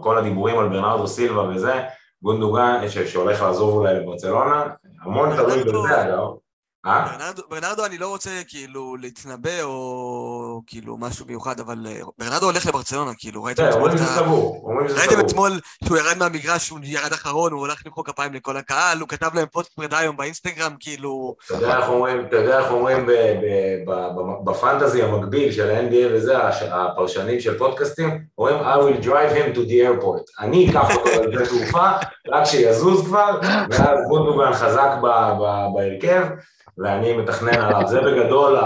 כל הדיבורים על ברנרדו סילבה וזה, גונדוגן, שהולך לעזוב אולי לברצלונה, המון תלוי בזה אגב? ברנרדו, ברנרדו אני לא רוצה כאילו להתנבא או כאילו משהו מיוחד, אבל אה, ברנרדו הולך לברצלונה, כאילו, ראיתם כן, אתמול את ה... ראיתם. אתמול שהוא ירד מהמגרש, הוא ירד אחרון, הוא הולך למחוא כפיים לכל הקהל, הוא כתב להם פוסט פרידה היום באינסטגרם, כאילו... אתה יודע איך אומרים, אתה יודע איך אומרים בפנטזי המקביל של ה-NBA וזה, הפרשנים של פודקאסטים, אומרים I will drive him to the airport. אני אקח אותו לשדה תעופה, רק שיזוז כבר, ואז גונדוגן חזק בהרכב, ואני מתכנן עליו. זה בגדול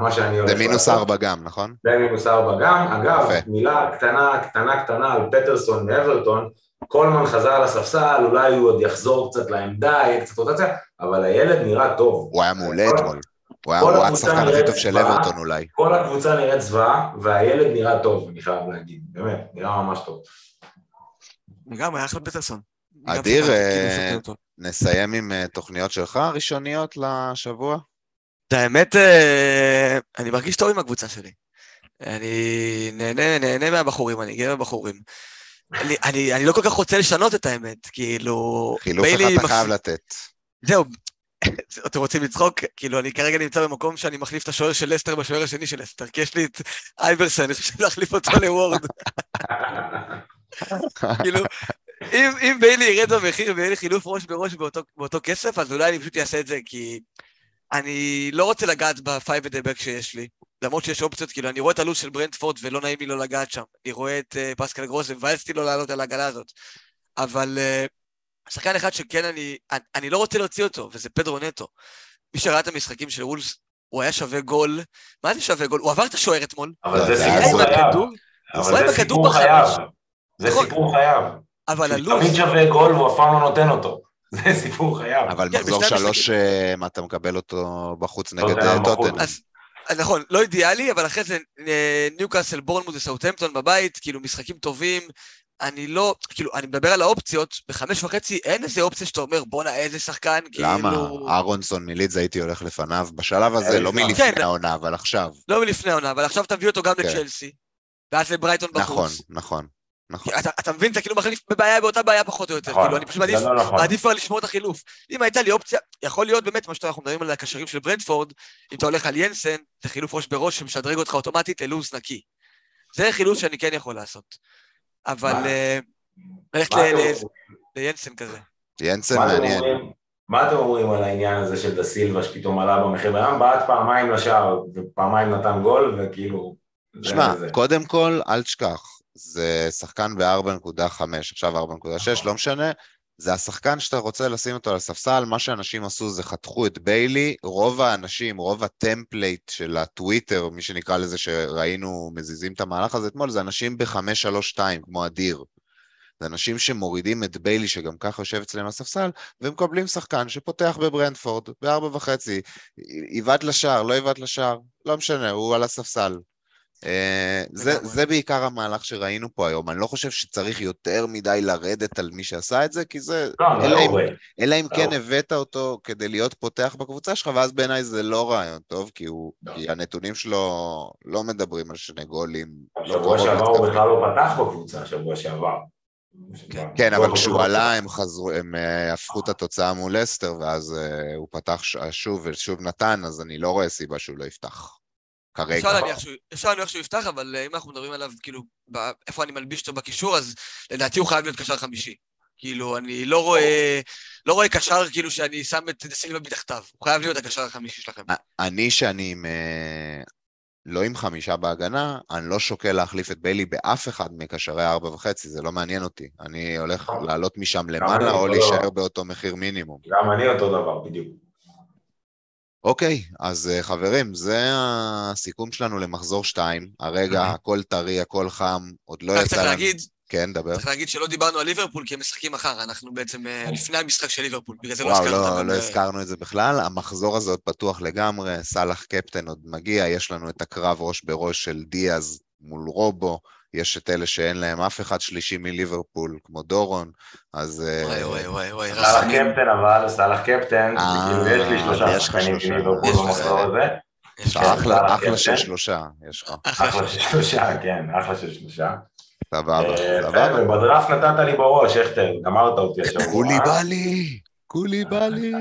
מה שאני הולך זה מינוס ארבע גם, נכון? זה מינוס ארבע גם. אגב. מילה קטנה, קטנה, קטנה על פטרסון מאברטון, קולמן חזר לספסל, אולי הוא עוד יחזור קצת לעמדה, יהיה קצת רוטציה, אבל הילד נראה טוב. הוא היה מעולה כל- אתמול. הוא היה הקבוצה השחקן הכי נראית טוב של. אברטון אולי. כל הקבוצה נראית זוועה, והילד נראה טוב, אני חייב להגיד, באמת, נראה ממש טוב. גם היה אחלה פטרסון. אדיר, נסיים עם אה, תוכניות שלך ראשוניות לשבוע? את האמת, אה, אני מרגיש טוב עם הקבוצה שלי. אני נהנה, נהנה מהבחורים, אני גאה בבחורים. אני, אני, אני לא כל כך רוצה לשנות את האמת, כאילו... חילוף אחד אתה מפ- חייב לתת. זהו, אתם רוצים לצחוק? כאילו, אני כרגע נמצא במקום שאני מחליף את השוער של לסטר בשוער השני של לסטר, כי יש לי את אייברסון, אני חושב להחליף אותו לוורד. כאילו, אם, אם ביילי ירד במחיר ויהיה לי חילוף ראש בראש באותו, באותו כסף, אז אולי אני פשוט אעשה את זה, כי אני לא רוצה לגעת ב five at the back שיש לי, למרות שיש אופציות, כאילו, אני רואה את הלו"ז של ברנטפורד ולא נעים לי לא לגעת שם. אני רואה את אה, פסקל גרוס ומבאס אותי לא לעלות על העגלה הזאת. אבל אה, שחקן אחד שכן אני, אני, אני לא רוצה להוציא אותו, וזה פדרו נטו. מי שראה את המשחקים של וולבס, הוא היה שווה גול. מה זה שווה גול? הוא עבר את השוער אתמול. אבל זה היה סיפור. חייו. אבל זה סיפור. חייו. זה נכון. סיפור חייו. אבל הלו"ז... תמיד שווה גול והוא אף פעם לא נותן אותו. זה סיפור חייו. אבל כן, מחזור שלוש, אה, מה אתה מקבל אותו בחוץ לא נגד אה, בחוץ. טוטן. נכון, לא אידיאלי, אבל אחרי זה אה, ניוקאסל, בורנמוט וסאוטהמפטון בבית, כאילו משחקים טובים. אני לא, כאילו, אני מדבר על האופציות, בחמש וחצי אין איזה אופציה שאתה אומר, בואנה, איזה שחקן, למה? כאילו... אהרונסון מלידס הייתי הולך לפניו בשלב הזה, לא לפני. מלפני כן. העונה, אבל עכשיו. לא מלפני העונה, אבל עכשיו תביא אותו גם כן. לצ'לסי, ואז לברייטון נכון, בחוץ. נכון, נכון. אתה, אתה מבין, אתה כאילו מחליף בבעיה באותה בעיה פחות או יותר, נכון. כאילו, אני פשוט מעדיף, לא נכון. מעדיף כבר לשמור את החילוף. אם הייתה לי אופציה, יכול להיות באמת, מה שאנחנו מדברים על הקשרים של ברנדפורד, אם אתה הולך על ינסן, זה חילוף ראש בראש שמשדרג אותך אוטומטית ללוז נקי. זה חילוף שאני כן יכול לעשות. אבל מה? אה, ללכת מה ל- ל-? לינסן כזה. ינסן מה אתם מעניין. מה אתם אומרים על העניין הזה של דה סילבה שפתאום עלה במחיר? בן אדם בעט פעמיים לשער ופעמיים נתן גול וכאילו... שמע. קודם כל, אל תשכח, זה שחקן ב-4.5, עכשיו 4.6, לא משנה. זה השחקן שאתה רוצה לשים אותו על הספסל, מה שאנשים עשו זה חתכו את ביילי, רוב האנשים, רוב ה template של הטוויטר, מה שנקרא לזה שראינו מזיזים את המהלך הזה אתמול, זה אנשים ב-532, כמו אדיר. זה אנשים שמורידים את ביילי, שגם ככה יושב אצלם על הספסל, ומקבלים שחקן שפותח בברנטפורד, בארבע וחצי, עיוות לשער, לא עיוות לשער, לא משנה, הוא על הספסל. אה, זה. זה בעיקר המהלך שראינו פה היום. אני לא חושב שצריך יותר מדי לרדת על מי שעשה את זה, כי זה... לא, אלא לא אם-. אלא אם כן לא. הבאת אותו כדי להיות פותח בקבוצה שלך, ואז בעיניי זה לא רעיון טוב, כי, הוא. כי הנתונים שלו לא מדברים על שני גולים. שבוע שעבר הוא. בכלל לא פתח בקבוצה, שבוע שעבר. כן, לא אבל כשהוא עלה הם חזרו, הם אה, הפכו את התוצאה מול לסטר, ואז אה, הוא פתח שוב ושוב נתן, אז אני לא רואה סיבה שהוא לא יפתח. כרגע. אפשר להניח שהוא- אפשר להניח שהוא יפתח, אבל אה, אם אנחנו מדברים עליו, כאילו, ב- איפה אני מלביש אותו בקישור, אז לדעתי הוא חייב להיות קשר חמישי. כאילו, אני לא רואה, לא רואה קשר כאילו שאני שם את סילבה מתחתיו. הוא חייב להיות הקשר החמישי שלכם. אני שאני עם... אה, לא עם חמישה בהגנה, אני לא שוקל להחליף את ביילי באף אחד מקשרי הארבע וחצי, זה לא מעניין אותי. אני הולך. לעלות משם אני למעלה, או להישאר. באותו מחיר מינימום. גם אני אותו דבר, בדיוק. אוקיי, אז אה, חברים, זה הסיכום שלנו למחזור 2. הרגע הכל טרי, הכל חם, עוד לא יצא צריך לנו... להגיד, כן, דבר. צריך להגיד שלא דיברנו על ליברפול, כי הם משחקים מחר, אנחנו בעצם אה, לפני המשחק של ליברפול, בגלל זה לא וואו, הזכרנו לא, אותם. לא אה, הזכרנו את זה בכלל. המחזור הזה עוד פתוח לגמרי, סאלח קפטן עוד מגיע, יש לנו את הקרב ראש בראש של דיאז מול רובו, יש את אלה שאין להם אף אחד שלישי מליברפול, כמו דורון, אז... אה, וואי וואי וואי וואי, סאלח. קפטן אבל, סאלח קפטן, אה, כאילו יש לי שלושה שחקנים. מליברפול. במחזור הזה. יש לך. אחלה, סאלח אחלה של. שלושה, יש לך. אחלה של שלושה, כן, אחלה של שלושה. סבבה, אה, סבבה. ובדראפט נתת לי בראש, שכטר, גמרת אותי השבוע. קולי בא לי! קוליבאלי.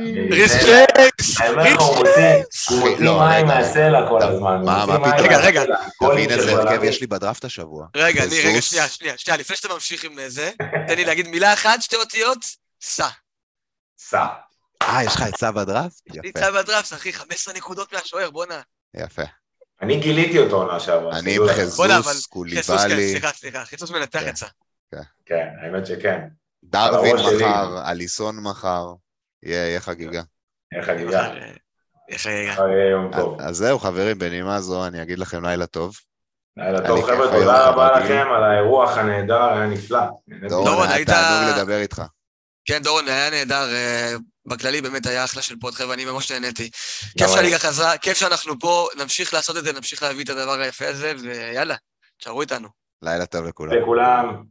האמת, הוא מוציא הוא מוציא לא, מים. מהסלע כל הזמן. מה- מה? רגע, רגע. תבין איזה הרכב. יש לי בדראפט השבוע. רגע, אני, רגע. שנייה, שנייה, שנייה, לפני שאתה ממשיך עם זה, תן לי להגיד מילה אחת, שתי אותיות, סע. סע. אה, יש לך עצה בדראפט? יפה, נמצא בדראפט, אחי, 15 נקודות מהשוער, בואנה. יפה. אני גיליתי אותו עונה שעברה. אני עם חזוס, כן, קוליבאלי, סליחה, סליחה, חיסוס מנתח כן. עצה. כן, האמת שכן. דרווין. מחר, אליסון מחר. יהיה יהיה חגיגה. איך חגיגה. יום טוב. אז זהו, חברים, בנימה זו אני אגיד לכם לילה טוב. לילה טוב, חבר'ה, תודה רבה. לכם על האירוח הנהדר, היה נפלא. דורון, היית- תענוג לדבר איתך. כן, דורון, היה נהדר. אה, בכללי באמת היה אחלה של פוד, חבר'ה, אני ממש נהניתי. כיף. שהליגה חזרה, כיף שאנחנו פה, נמשיך לעשות את זה, נמשיך להביא את הדבר היפה הזה, ויאללה, תשארו איתנו. לילה טוב לכולם. לכולם.